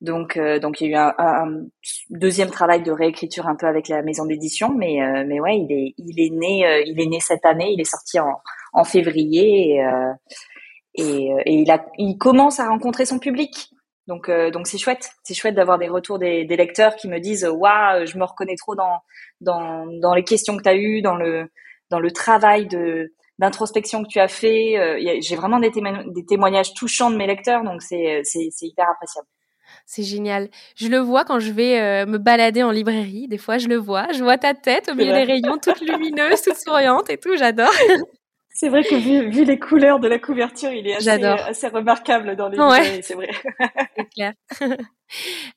Donc donc il y a eu un, un, deuxième travail de réécriture un peu avec la maison d'édition mais mais ouais il est il est né il est né cette année il est sorti en en février et, et, et il a il commence à rencontrer son public donc, euh, donc c'est chouette. C'est chouette d'avoir des retours des, des, lecteurs qui me disent waouh, je me reconnais trop dans dans, dans les questions que tu as eues, dans le dans le travail de d'introspection que tu as fait. Euh, j'ai vraiment des, des, témoignages touchants de mes lecteurs, donc c'est c'est hyper appréciable. C'est génial. Je le vois quand je vais euh, me balader en librairie. Des fois, je le vois. Je vois ta tête au milieu des rayons, toute lumineuse, toute souriante et tout. J'adore. *laughs* C'est vrai que vu, les couleurs de la couverture, il est assez, remarquable dans les ouais. c'est vrai. *laughs* c'est clair. *laughs*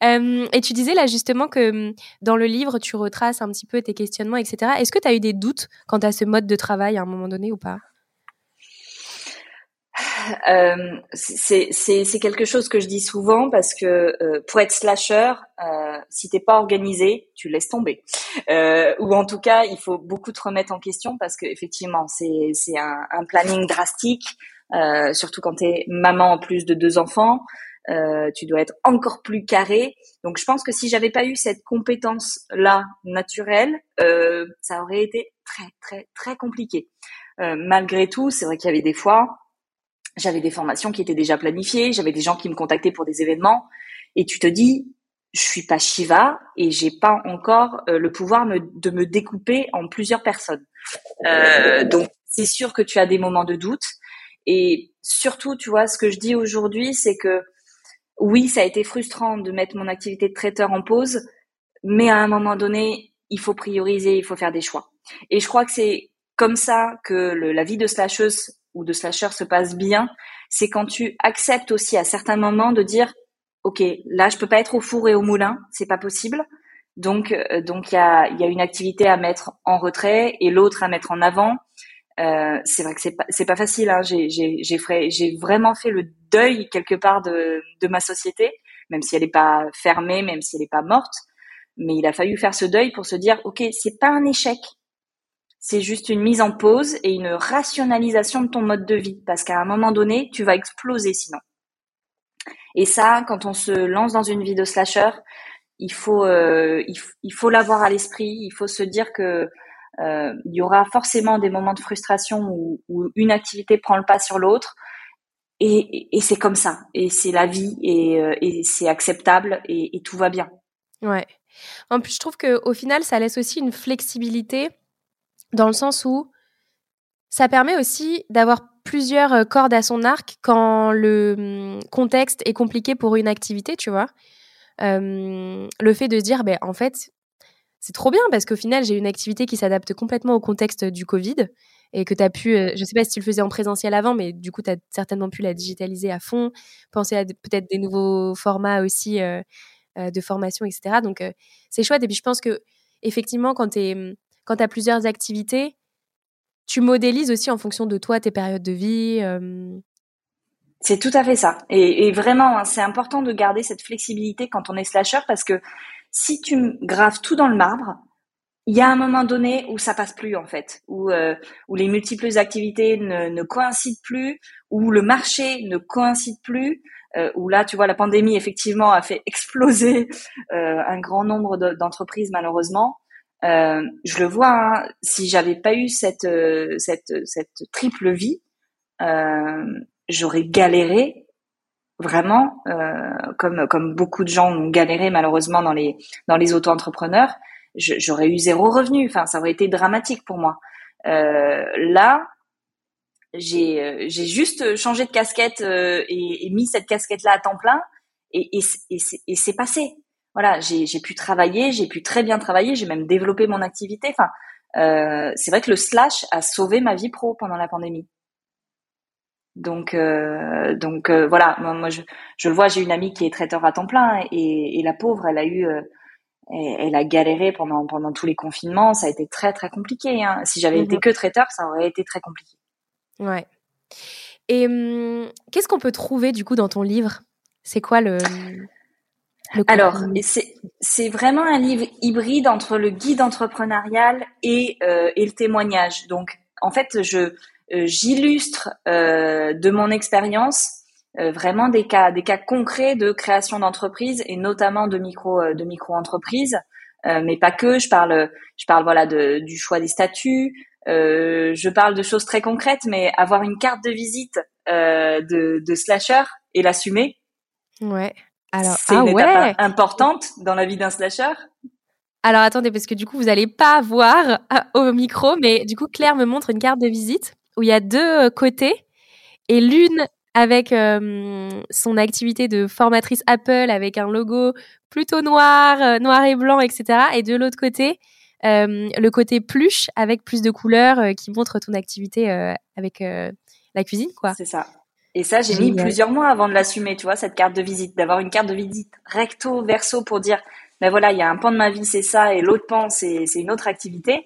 Euh, et tu disais là justement que dans le livre, tu retraces un petit peu tes questionnements, etc. Est-ce que tu as eu des doutes quant à ce mode de travail à un moment donné ou pas? Euh, c'est quelque chose que je dis souvent parce que euh, pour être slasher, euh, si t'es pas organisé, tu laisses tomber. Euh, ou en tout cas, il faut beaucoup te remettre en question parce que effectivement, c'est un, un, planning drastique, euh, surtout quand t'es maman en plus de deux enfants. Euh, tu dois être encore plus carré. Donc, je pense que si j'avais pas eu cette compétence là naturelle, ça aurait été très très très compliqué. malgré tout, c'est vrai qu'il y avait des fois j'avais des formations qui étaient déjà planifiées, j'avais des gens qui me contactaient pour des événements, et tu te dis, je suis pas Shiva et j'ai pas encore euh, le pouvoir de me découper en plusieurs personnes. Euh, donc c'est sûr que tu as des moments de doute, et surtout, tu vois, ce que je dis aujourd'hui, c'est que oui, ça a été frustrant de mettre mon activité de traiteur en pause, mais à un moment donné, il faut prioriser, il faut faire des choix. Et je crois que c'est comme ça que la vie de slasheuse ou de slasher se passe bien, c'est quand tu acceptes aussi à certains moments de dire ok là je peux pas être au four et au moulin, c'est pas possible. Donc euh, donc il y a y a une activité à mettre en retrait et l'autre à mettre en avant. Euh, c'est vrai que c'est pas c'est pas facile. Hein. J'ai j'ai j'ai vraiment fait le deuil quelque part de de ma société, même si elle est pas fermée, même si elle est pas morte. Mais il a fallu faire ce deuil pour se dire ok c'est pas un échec, c'est juste une mise en pause et une rationalisation de ton mode de vie. Parce qu'à un moment donné, tu vas exploser sinon. Et ça, quand on se lance dans une vie de slasher, il faut, euh, il, faut l'avoir à l'esprit. Il faut se dire que euh, il y aura forcément des moments de frustration où, une activité prend le pas sur l'autre. Et, c'est comme ça. Et c'est la vie et, euh, c'est acceptable et, et, tout va bien. Ouais. En plus, je trouve qu'au final, ça laisse aussi une flexibilité dans le sens où ça permet aussi d'avoir plusieurs euh, cordes à son arc quand le hum, contexte est compliqué pour une activité, tu vois. Euh, le fait de dire, ben, en fait, c'est trop bien parce qu'au final, j'ai une activité qui s'adapte complètement au contexte du Covid et que tu as pu, euh, je sais pas si tu le faisais en présentiel avant, mais du coup, tu as certainement pu la digitaliser à fond, penser à peut-être des nouveaux formats aussi de formation, etc. Donc, c'est chouette. Et puis, je pense que effectivement, quand tu hum, as plusieurs activités, tu modélises aussi en fonction de toi tes périodes de vie. Euh. C'est tout à fait ça. Et, vraiment, hein, c'est important de garder cette flexibilité quand on est slasher parce que si tu graves tout dans le marbre, il y a un moment donné où ça passe plus en fait, où, euh, où les multiples activités ne, coïncident plus, où le marché ne coïncide plus, euh, où là, tu vois, la pandémie effectivement a fait exploser un grand nombre d'entreprises malheureusement. Euh, je le vois, hein, si j'avais pas eu cette, euh, cette, cette triple vie, euh, j'aurais galéré vraiment, euh, comme, comme beaucoup de gens ont galéré malheureusement dans les, dans les auto-entrepreneurs. J'aurais eu zéro revenu. Enfin, ça aurait été dramatique pour moi. Euh, là, j'ai juste changé de casquette et, et, mis cette casquette là à temps plein et, et, et c'est passé voilà, j'ai pu travailler, j'ai pu très bien travailler, j'ai même développé mon activité. Enfin, euh, c'est vrai que le slash a sauvé ma vie pro pendant la pandémie. Donc, euh, donc euh, voilà, moi, je, je, le vois, j'ai une amie qui est traiteur à temps plein et, et la pauvre, elle a eu, elle, a galéré pendant pendant tous les confinements. Ça a été très très compliqué. Hein. Si j'avais été mhm. que traiteur, ça aurait été très compliqué. Ouais. Et hum, qu'est-ce qu'on peut trouver du coup dans ton livre? C'est quoi le alors, c'est vraiment un livre hybride entre le guide entrepreneurial et, euh, et le témoignage. Donc, en fait, je euh, j'illustre euh, de mon expérience euh, vraiment des cas des cas concrets de création d'entreprise et notamment de micro de micro entreprises, mais pas que. Je parle je parle voilà de, du choix des statuts. je parle de choses très concrètes, mais avoir une carte de visite de, de slasher et l'assumer. Ouais. Alors, c'est ah une étape importante dans la vie d'un slasher. Alors attendez, parce que du coup, vous n'allez pas voir ah, au micro, mais du coup, Claire me montre une carte de visite où il y a deux euh, côtés et l'une avec euh, son activité de formatrice Apple avec un logo plutôt noir, euh, noir et blanc, etc. Et de l'autre côté, le côté pluche avec plus de couleurs qui montre ton activité avec la cuisine, quoi. C'est ça. Et ça, j'ai mis plusieurs mois avant de l'assumer, tu vois, cette carte de visite, d'avoir une carte de visite recto, verso pour dire, ben voilà, il y a un pan de ma vie, c'est ça, et l'autre pan, c'est une autre activité.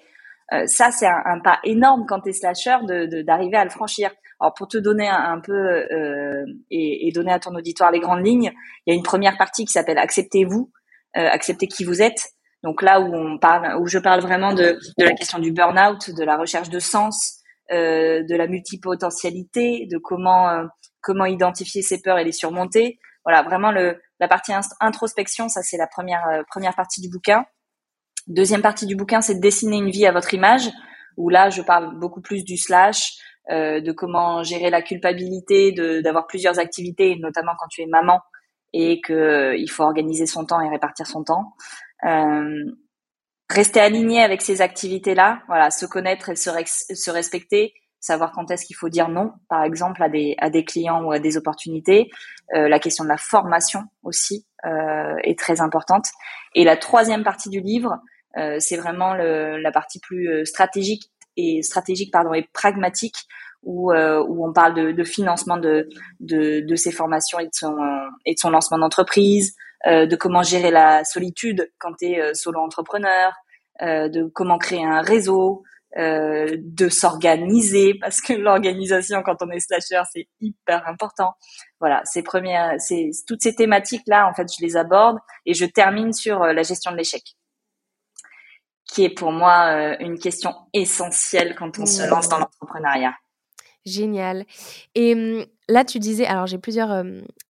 Euh, ça, c'est un, pas énorme quand tu es slasher de d'arriver à le franchir. Alors, pour te donner un, peu euh, et, et, donner à ton auditoire les grandes lignes, il y a une première partie qui s'appelle Acceptez-vous, euh, acceptez qui vous êtes. Donc là où on parle, où je parle vraiment de, de la question du burn-out, de la recherche de sens, euh, de la multipotentialité, de comment euh, comment identifier ses peurs et les surmonter. Voilà, vraiment le la partie introspection, ça c'est la première euh, première partie du bouquin. Deuxième partie du bouquin, c'est de dessiner une vie à votre image, où là je parle beaucoup plus du slash, de comment gérer la culpabilité, de d'avoir plusieurs activités, notamment quand tu es maman et que il faut organiser son temps et répartir son temps. Euh, rester aligné avec ces activités-là, voilà, se connaître et se, se respecter, savoir quand est-ce qu'il faut dire non, par exemple, à des, à des clients ou à des opportunités. Euh, la question de la formation aussi euh, est très importante. Et la troisième partie du livre, euh, c'est vraiment le, la partie plus euh, stratégique et stratégique pardon et pragmatique où, euh, où on parle de, de financement de, de, de ses formations et de son, et de son lancement d'entreprise, euh, de comment gérer la solitude quand tu es euh, solo entrepreneur, euh, de comment créer un réseau, de s'organiser *laughs* parce que l'organisation quand on est slasher c'est hyper important. Voilà, ces premières, c'est toutes ces thématiques là en fait je les aborde et je termine sur la gestion de l'échec. qui est pour moi une question essentielle quand on se lance dans l'entrepreneuriat. Génial. Et mmh, là, tu disais, alors j'ai plusieurs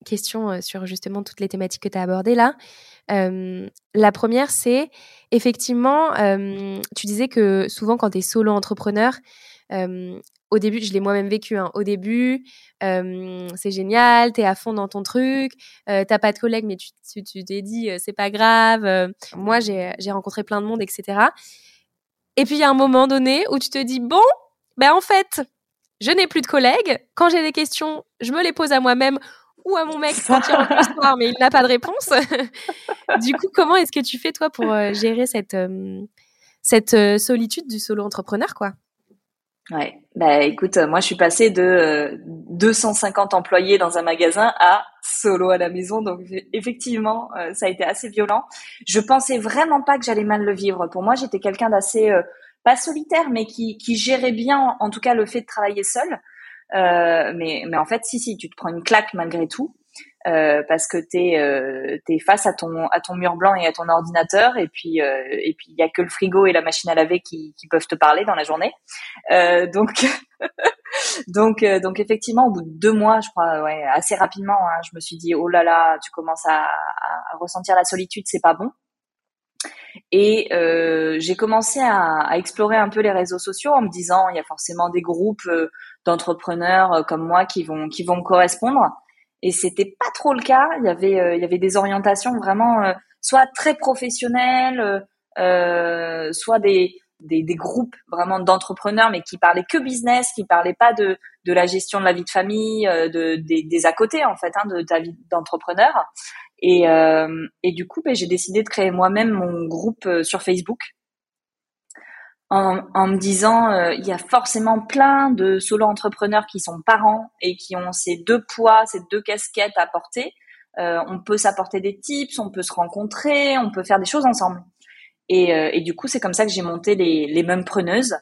questions sur justement toutes les thématiques que tu as abordées là. la première, c'est effectivement, tu disais que souvent quand tu es solo entrepreneur, au début, je l'ai moi-même vécu, hein, au début, c'est génial, tu es à fond dans ton truc, t'as pas de collègues, mais tu t'es dit, c'est pas grave. moi, j'ai rencontré plein de monde, etc. Et puis, il y a un moment donné où tu te dis, bon, ben en fait, je n'ai plus de collègues. Quand j'ai des questions, je me les pose à moi-même ou à mon mec quand il mais il n'a pas de réponse. *laughs* du coup, comment est-ce que tu fais toi pour euh, gérer cette euh, cette euh, solitude du solo entrepreneur, quoi? Ouais, bah écoute, moi je suis passée de 250 employés dans un magasin à solo à la maison, donc effectivement, ça a été assez violent. Je pensais vraiment pas que j'allais mal le vivre. Pour moi, j'étais quelqu'un d'assez pas solitaire, mais qui, qui gérait bien, en tout cas, le fait de travailler seul. Euh, mais, mais en fait, si, si, tu te prends une claque malgré tout. Euh, parce que t'es euh, es face à ton à ton mur blanc et à ton ordinateur et puis euh, et puis il y a que le frigo et la machine à laver qui, qui peuvent te parler dans la journée euh, donc *laughs* donc euh, donc effectivement au bout de deux mois je crois ouais assez rapidement hein, je me suis dit oh là là tu commences à, à ressentir la solitude c'est pas bon et euh, j'ai commencé à, à, explorer un peu les réseaux sociaux en me disant il y a forcément des groupes euh, d'entrepreneurs euh, comme moi qui vont qui vont me correspondre. Et c'était pas trop le cas. Il y avait euh, il y avait des orientations vraiment soit très professionnelles, soit des, des, des groupes vraiment d'entrepreneurs, mais qui parlaient que business, qui parlaient pas de de la gestion de la vie de famille, de des, des à côté en fait hein, de ta vie d'entrepreneur. Et, euh, et du coup, ben, j'ai décidé de créer moi-même mon groupe euh, sur Facebook en, en me disant, euh, il y a forcément plein de solo entrepreneurs qui sont parents et qui ont ces deux poids, ces deux casquettes à porter. Euh, on peut s'apporter des tips, on peut se rencontrer, on peut faire des choses ensemble. Et, et du coup, c'est comme ça que j'ai monté les, les mêmes preneuses.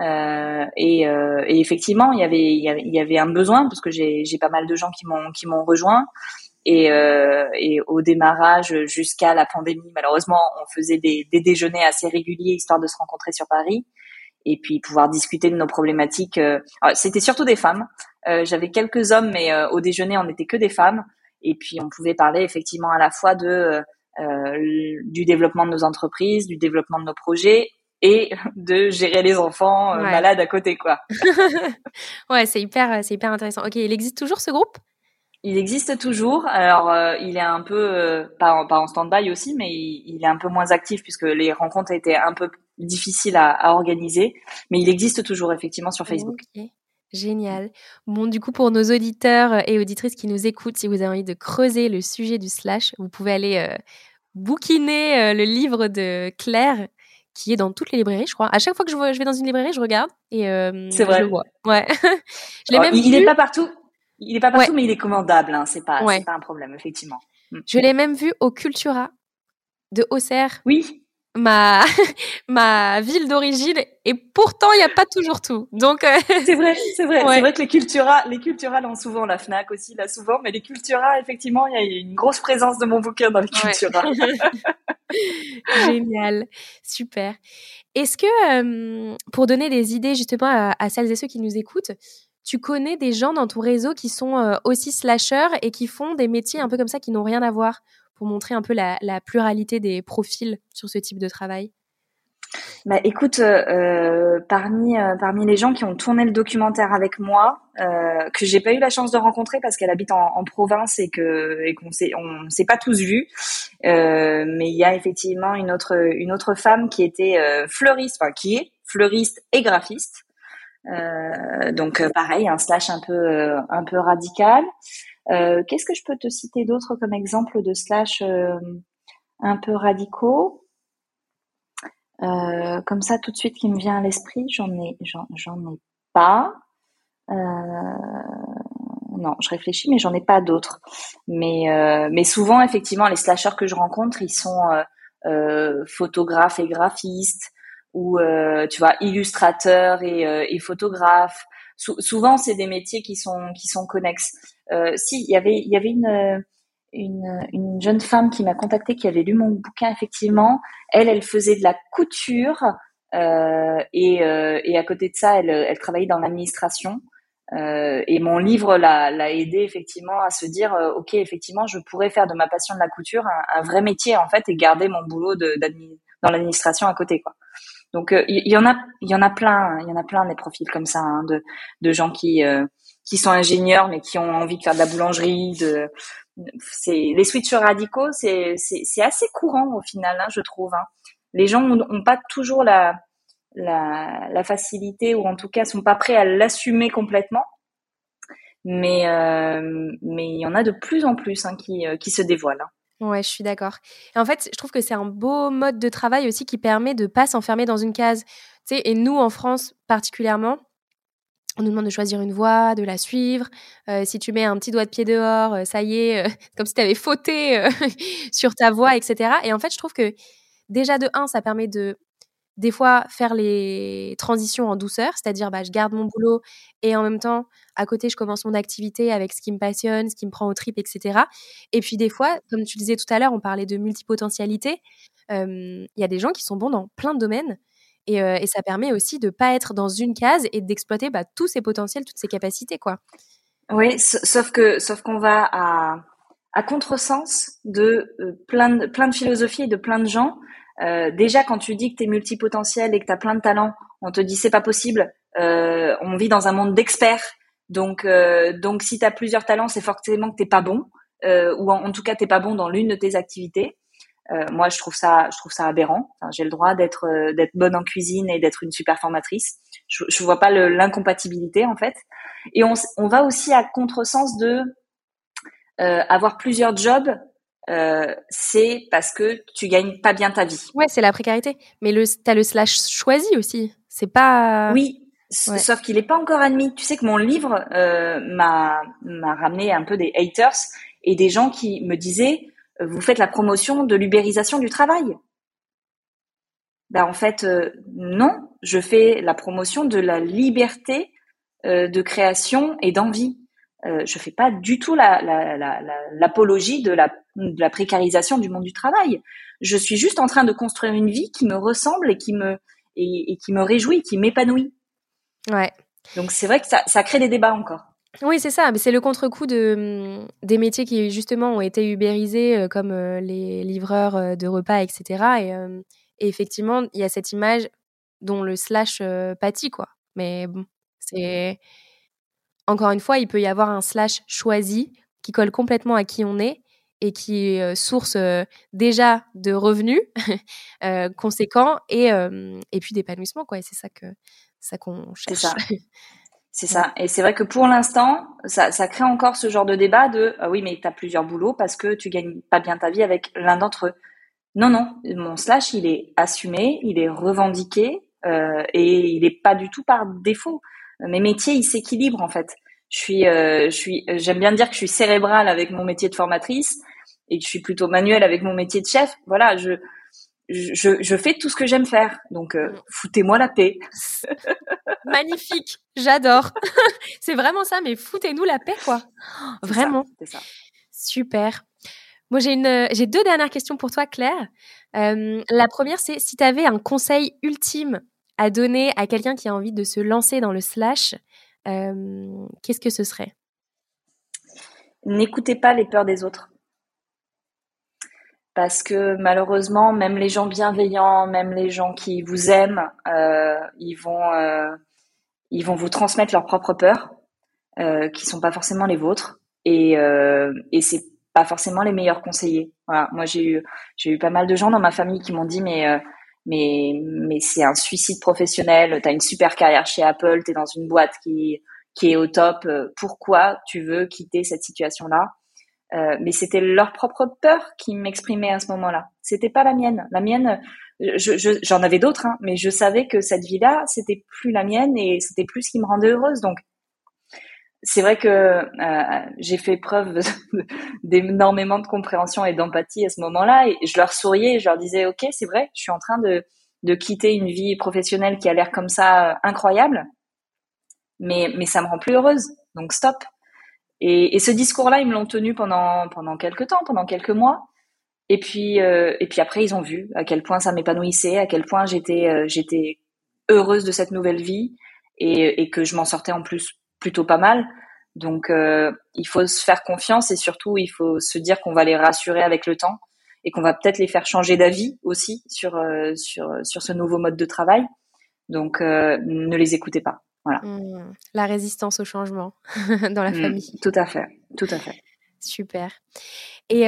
Euh, et, et, effectivement, il y avait il y avait, il y avait un besoin parce que j'ai pas mal de gens qui m'ont qui m'ont rejoint. Et, euh, et au démarrage, jusqu'à la pandémie, malheureusement, on faisait des, des, déjeuners assez réguliers histoire de se rencontrer sur Paris et puis pouvoir discuter de nos problématiques. Euh, c'était surtout des femmes. Euh, J'avais quelques hommes, mais euh, au déjeuner, on n'était que des femmes. Et puis on pouvait parler effectivement à la fois de du développement de nos entreprises, du développement de nos projets et *laughs* de gérer les enfants malades à côté, quoi. *laughs* ouais, c'est hyper, c'est hyper intéressant. Ok, il existe toujours ce groupe? Il existe toujours. Alors, euh, il est un peu euh, pas, en, pas en stand-by aussi, mais il, est un peu moins actif puisque les rencontres étaient un peu difficiles à, à organiser. Mais il existe toujours effectivement sur Facebook. Génial. Bon, du coup, pour nos auditeurs et auditrices qui nous écoutent, si vous avez envie de creuser le sujet du slash, vous pouvez aller euh, bouquiner le livre de Claire qui est dans toutes les librairies, je crois. À chaque fois que je, je vais dans une librairie, je regarde et c'est vrai. je le vois. Ouais. *laughs* je même il n'est pas partout. Il est pas partout, mais il est commandable. Hein. C'est pas, pas un problème, effectivement. Mm. Je l'ai même vu au Cultura de Auxerre. Oui. Ma *laughs* ma ville d'origine et pourtant il n'y a pas toujours tout. Donc euh, *laughs* c'est vrai, c'est vrai, c'est vrai que les Cultura, les Cultura l'ont souvent, la Fnac aussi l'a souvent, mais les Cultura effectivement il y a une grosse présence de mon bouquin dans les Cultura. *laughs* Génial, super. Est-ce que pour donner des idées justement à, à celles et ceux qui nous écoutent, tu connais des gens dans ton réseau qui sont euh, aussi slasheurs et qui font des métiers un peu comme ça qui n'ont rien à voir pour montrer un peu la, pluralité des profils sur ce type de travail? Bah, écoute, euh, euh, parmi parmi les gens qui ont tourné le documentaire avec moi, que j'ai pas eu la chance de rencontrer parce qu'elle habite en, province et que et qu'on s'est on s'est pas tous vus, mais il y a effectivement une autre une autre femme qui était fleuriste, enfin qui est fleuriste et graphiste, euh, donc euh, pareil, un slash un peu euh, un peu radical. Qu'est-ce que je peux te citer d'autres comme exemple de slash un peu radicaux? Comme ça, tout de suite, qui me vient à l'esprit, j'en ai j'en ai pas. non, je réfléchis, mais j'en ai pas d'autres. Mais mais souvent, effectivement, les slashers que je rencontre, ils sont photographes et graphistes ou euh, tu vois illustrateur et, euh, et photographe. souvent, c'est des métiers qui sont qui sont connexes. Euh, si il y avait il y avait une une, une jeune femme qui m'a contactée, qui avait lu mon bouquin, effectivement. Elle, elle faisait de la couture euh, et, euh, et, à côté de ça, elle, elle travaillait dans l'administration. Euh, et mon livre l'a aidé effectivement à se dire, ok, effectivement, je pourrais faire de ma passion de la couture un, un vrai métier en fait et garder mon boulot de, dans l'administration à côté, quoi. Donc il euh, y, en a, il y en a plein, il y en a plein des profils comme ça hein, de, de gens qui qui sont ingénieurs mais qui ont envie de faire de la boulangerie, de c'est les switchers radicaux, c'est c'est assez courant au final, hein, je trouve. Hein. Les gens ont, pas toujours la, la, la facilité ou en tout cas sont pas prêts à l'assumer complètement. Mais euh, mais il y en a de plus en plus hein, qui euh, qui se dévoilent. Ouais, je suis d'accord. En fait, je trouve que c'est un beau mode de travail aussi qui permet de pas s'enfermer dans une case. Tu sais, et nous en France particulièrement, on nous demande de choisir une voie, de la suivre. Euh, si tu mets un petit doigt de pied dehors, euh, ça y est, euh, *laughs* comme si tu avais fauté *laughs* sur ta voie, etc. Et en fait, je trouve que déjà de un, ça permet de des fois faire les transitions en douceur, c'est-à-dire bah, je garde mon boulot et en même temps, à côté, je commence mon activité avec ce qui me passionne, ce qui me prend au trip, etc. Et puis des fois, comme tu disais tout à l'heure, on parlait de multipotentialité. Il y a des gens qui sont bons dans plein de domaines et, ça permet aussi de pas être dans une case et d'exploiter bah, tous ses potentiels, toutes ses capacités, quoi. Oui, sauf que sauf qu'on va à, contresens de plein de plein de philosophies et de plein de gens. Euh, déjà, quand tu dis que tu es multipotentiel et que tu as plein de talents, on te dit c'est pas possible. Euh, on vit dans un monde d'experts. Donc, euh, donc si tu as plusieurs talents, c'est forcément que t'es pas bon, ou en, tout cas t'es pas bon dans l'une de tes activités. Euh, moi, je trouve ça, je trouve ça aberrant. J'ai le droit d'être euh, d'être bonne en cuisine et d'être une super formatrice. Je, je vois pas l'incompatibilité en fait. Et on, on va aussi à contresens de euh, avoir plusieurs jobs. Euh, c'est parce que tu gagnes pas bien ta vie. Ouais, c'est la précarité. Mais le t'as le slash choisi aussi. C'est pas. Oui. Sauf qu'il est pas encore admis. Tu sais que mon livre euh, m'a m'a ramené un peu des haters et des gens qui me disaient vous faites la promotion de l'ubérisation du travail. Ben en fait, euh, non, je fais la promotion de la liberté euh, de création et d'envie. Euh, je fais pas du tout l'apologie la, la, de, la, de la précarisation du monde du travail. Je suis juste en train de construire une vie qui me ressemble et qui me et, et qui me réjouit, qui m'épanouit. Ouais. Donc c'est vrai que ça, ça crée des débats encore. Oui, c'est ça. C'est le contre-coup de, mm, des métiers qui, justement, ont été ubérisés, euh, comme euh, les livreurs euh, de repas, etc. Et, et effectivement, il y a cette image dont le slash pâtit, quoi. Mais bon, c'est. Encore une fois, il peut y avoir un slash choisi qui colle complètement à qui on est et qui est source déjà de revenus *laughs* conséquents et, et puis d'épanouissement, quoi. Et c'est ça que ça qu'on cherche. *laughs* C'est ça. C'est ça. Et c'est vrai que pour l'instant, ça, ça, crée encore ce genre de débat de ah oui, mais tu as plusieurs boulots parce que tu gagnes pas bien ta vie avec l'un d'entre eux. Non, non, mon slash, il est assumé, il est revendiqué euh, et il est pas du tout par défaut. Mes métiers, ils s'équilibrent en fait. Je suis, euh, je suis, j'aime bien dire que je suis cérébrale avec mon métier de formatrice et que je suis plutôt manuelle avec mon métier de chef. Voilà, je, je, je, fais tout ce que j'aime faire. Donc, euh, mm. foutez-moi la paix. *laughs* Magnifique, j'adore. *laughs* c'est vraiment ça, mais foutez-nous la paix, quoi. Vraiment. C'est ça. Super. Moi, j'ai une, j'ai deux dernières questions pour toi, Claire. Euh, la première, c'est si tu avais un conseil ultime à donner à quelqu'un qui a envie de se lancer dans le slash, euh, qu'est-ce que ce serait? N'écoutez pas les peurs des autres. Parce que malheureusement, même les gens bienveillants, même les gens qui vous aiment, euh, ils vont euh, ils vont vous transmettre leurs propres peurs, qui sont pas forcément les vôtres, et et c'est pas forcément les meilleurs conseillers. Moi j'ai eu j'ai eu pas mal de gens dans ma famille qui m'ont dit mais mais mais c'est un suicide professionnel. T'as une super carrière chez Apple, t'es dans une boîte qui qui est au top. Euh, pourquoi tu veux quitter cette situation là euh, mais c'était leur propre peur qui m'exprimait à ce moment-là. C'était pas la mienne. La mienne, j'en je, avais d'autres, hein, mais je savais que cette vie-là, c'était plus la mienne et c'était plus ce qui me rendait heureuse. Donc, c'est vrai que euh, j'ai fait preuve d'énormément de compréhension et d'empathie à ce moment-là, et je leur souriais et je leur disais, ok, c'est vrai, je suis en train de, de quitter une vie professionnelle qui a l'air comme ça euh, incroyable, mais mais ça me rend plus heureuse. Donc stop. Et, ce discours-là, ils me l'ont tenu pendant pendant quelques temps, pendant quelques mois. Et puis et puis après, ils ont vu à quel point ça m'épanouissait, à quel point j'étais j'étais heureuse de cette nouvelle vie et, et que je m'en sortais en plus plutôt pas mal. Donc, euh, il faut se faire confiance et surtout, il faut se dire qu'on va les rassurer avec le temps et qu'on va peut-être les faire changer d'avis aussi sur euh, sur sur ce nouveau mode de travail. Donc, euh, ne les écoutez pas. Voilà. Mmh. La résistance au changement *laughs* dans la mmh. famille. Tout à fait, tout à fait. Super. Et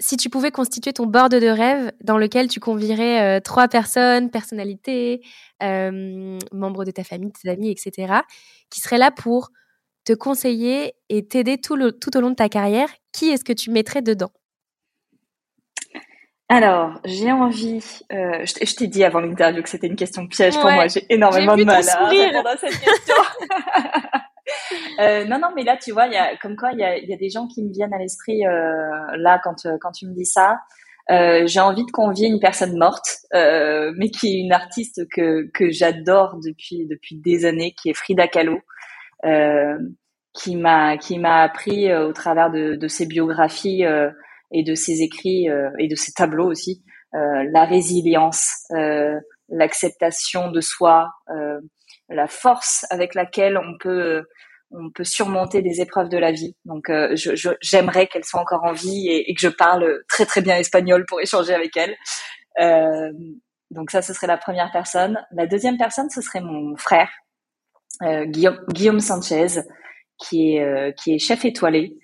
si tu pouvais constituer ton board de rêve dans lequel tu convierais trois personnes, personnalités, membres de ta famille, tes amis, etc., qui seraient là pour te conseiller et t'aider tout, tout au long de ta carrière, qui est-ce que tu mettrais dedans? Alors, j'ai envie. Euh, je t'ai dit avant l'interview que c'était une question piège pour moi. J'ai énormément de mal à répondre à cette question. *laughs* euh, non, non, mais là, tu vois, y a comme quoi, il y a, y a, des gens qui me viennent à l'esprit euh, là quand euh, quand tu me dis ça. Euh, j'ai envie de convier une personne morte, euh, mais qui est une artiste que que j'adore depuis depuis des années, qui est Frida Kahlo. Euh, qui m'a qui m'a appris au travers de, de ses biographies et de ses écrits et de ses tableaux aussi la résilience, l'acceptation de soi, la force avec laquelle on peut on peut surmonter des épreuves de la vie. Donc, je, j'aimerais qu'elle soit encore en vie et, que je parle très très bien espagnol pour échanger avec elle. Euh, donc ça, ce serait la première personne. La deuxième personne, ce serait mon frère, euh, Guillaume, Guillaume, Sanchez, qui est euh, qui est chef étoilé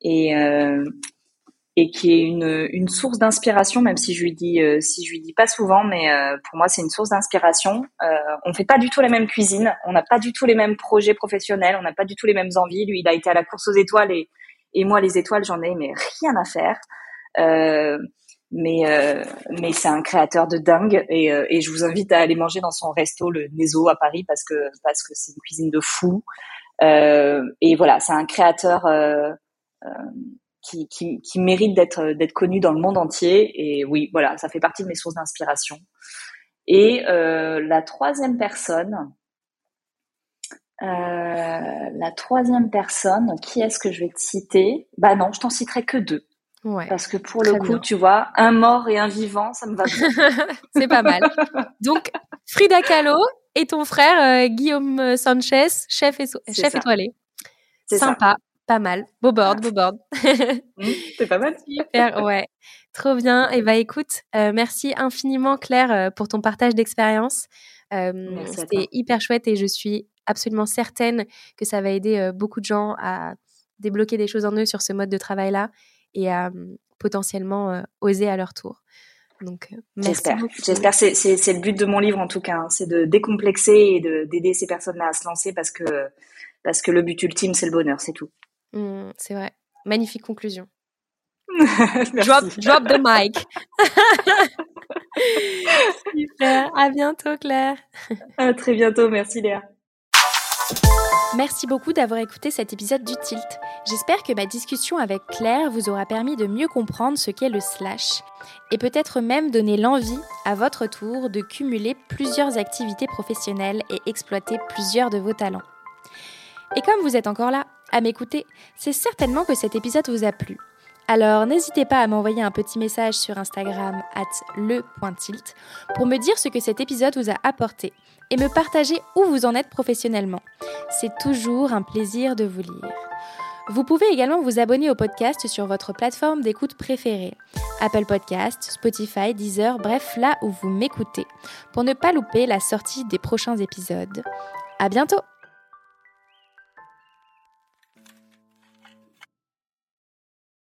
et euh, et qui est une, une source d'inspiration, même si je lui dis si je lui dis pas souvent, mais pour moi c'est une source d'inspiration. on fait pas du tout la même cuisine, on n'a pas du tout les mêmes projets professionnels, on n'a pas du tout les mêmes envies. Lui, il a été à la course aux étoiles et et moi les étoiles, j'en ai mais rien à faire. Euh, mais euh, mais c'est un créateur de dingue et, euh, et je vous invite à aller manger dans son resto le Nezo à Paris parce que parce que c'est une cuisine de fou euh, et voilà c'est un créateur euh, euh, qui, qui, qui mérite d'être d'être connu dans le monde entier. Et oui voilà ça fait partie de mes sources d'inspiration. Et la troisième personne la troisième personne qui est-ce que je vais te citer? Bah non je t'en citerai que deux. Parce que pour le coup, tu vois, un mort et un vivant, ça me va bien. *laughs* c'est pas mal. Donc, Frida Kahlo et ton frère euh, Guillaume Sanchez, chef, et chef étoilé. Sympa, pas mal. Beau board, beau board. C'est pas mal. Super, ouais. Trop bien. Et bah écoute, euh, merci infiniment Claire euh, pour ton partage d'expérience. C'était hyper chouette et je suis absolument certaine que ça va aider beaucoup de gens à débloquer des choses en eux sur ce mode de travail-là et à potentiellement oser à leur tour. Donc, j'espère. J'espère. C'est, le but de mon livre en tout cas, hein. c'est de décomplexer et de, d'aider ces personnes-là à se lancer parce que parce que le but ultime c'est le bonheur, c'est tout. Mmh, c'est vrai. Magnifique conclusion. *laughs* drop, drop the mic. *laughs* Super. À bientôt, Claire. À très bientôt. Merci, Léa. Merci beaucoup d'avoir écouté cet épisode du Tilt. J'espère que ma discussion avec Claire vous aura permis de mieux comprendre ce qu'est le slash et peut-être même donner l'envie à votre tour de cumuler plusieurs activités professionnelles et exploiter plusieurs de vos talents. Et comme vous êtes encore là à m'écouter, c'est certainement que cet épisode vous a plu. Alors n'hésitez pas à m'envoyer un petit message sur Instagram at le.tilt pour me dire ce que cet épisode vous a apporté et me partager où vous en êtes professionnellement. C'est toujours un plaisir de vous lire. Vous pouvez également vous abonner au podcast sur votre plateforme d'écoute préférée, Apple Podcast, Spotify, Deezer, bref, là où vous m'écoutez, pour ne pas louper la sortie des prochains épisodes. À bientôt!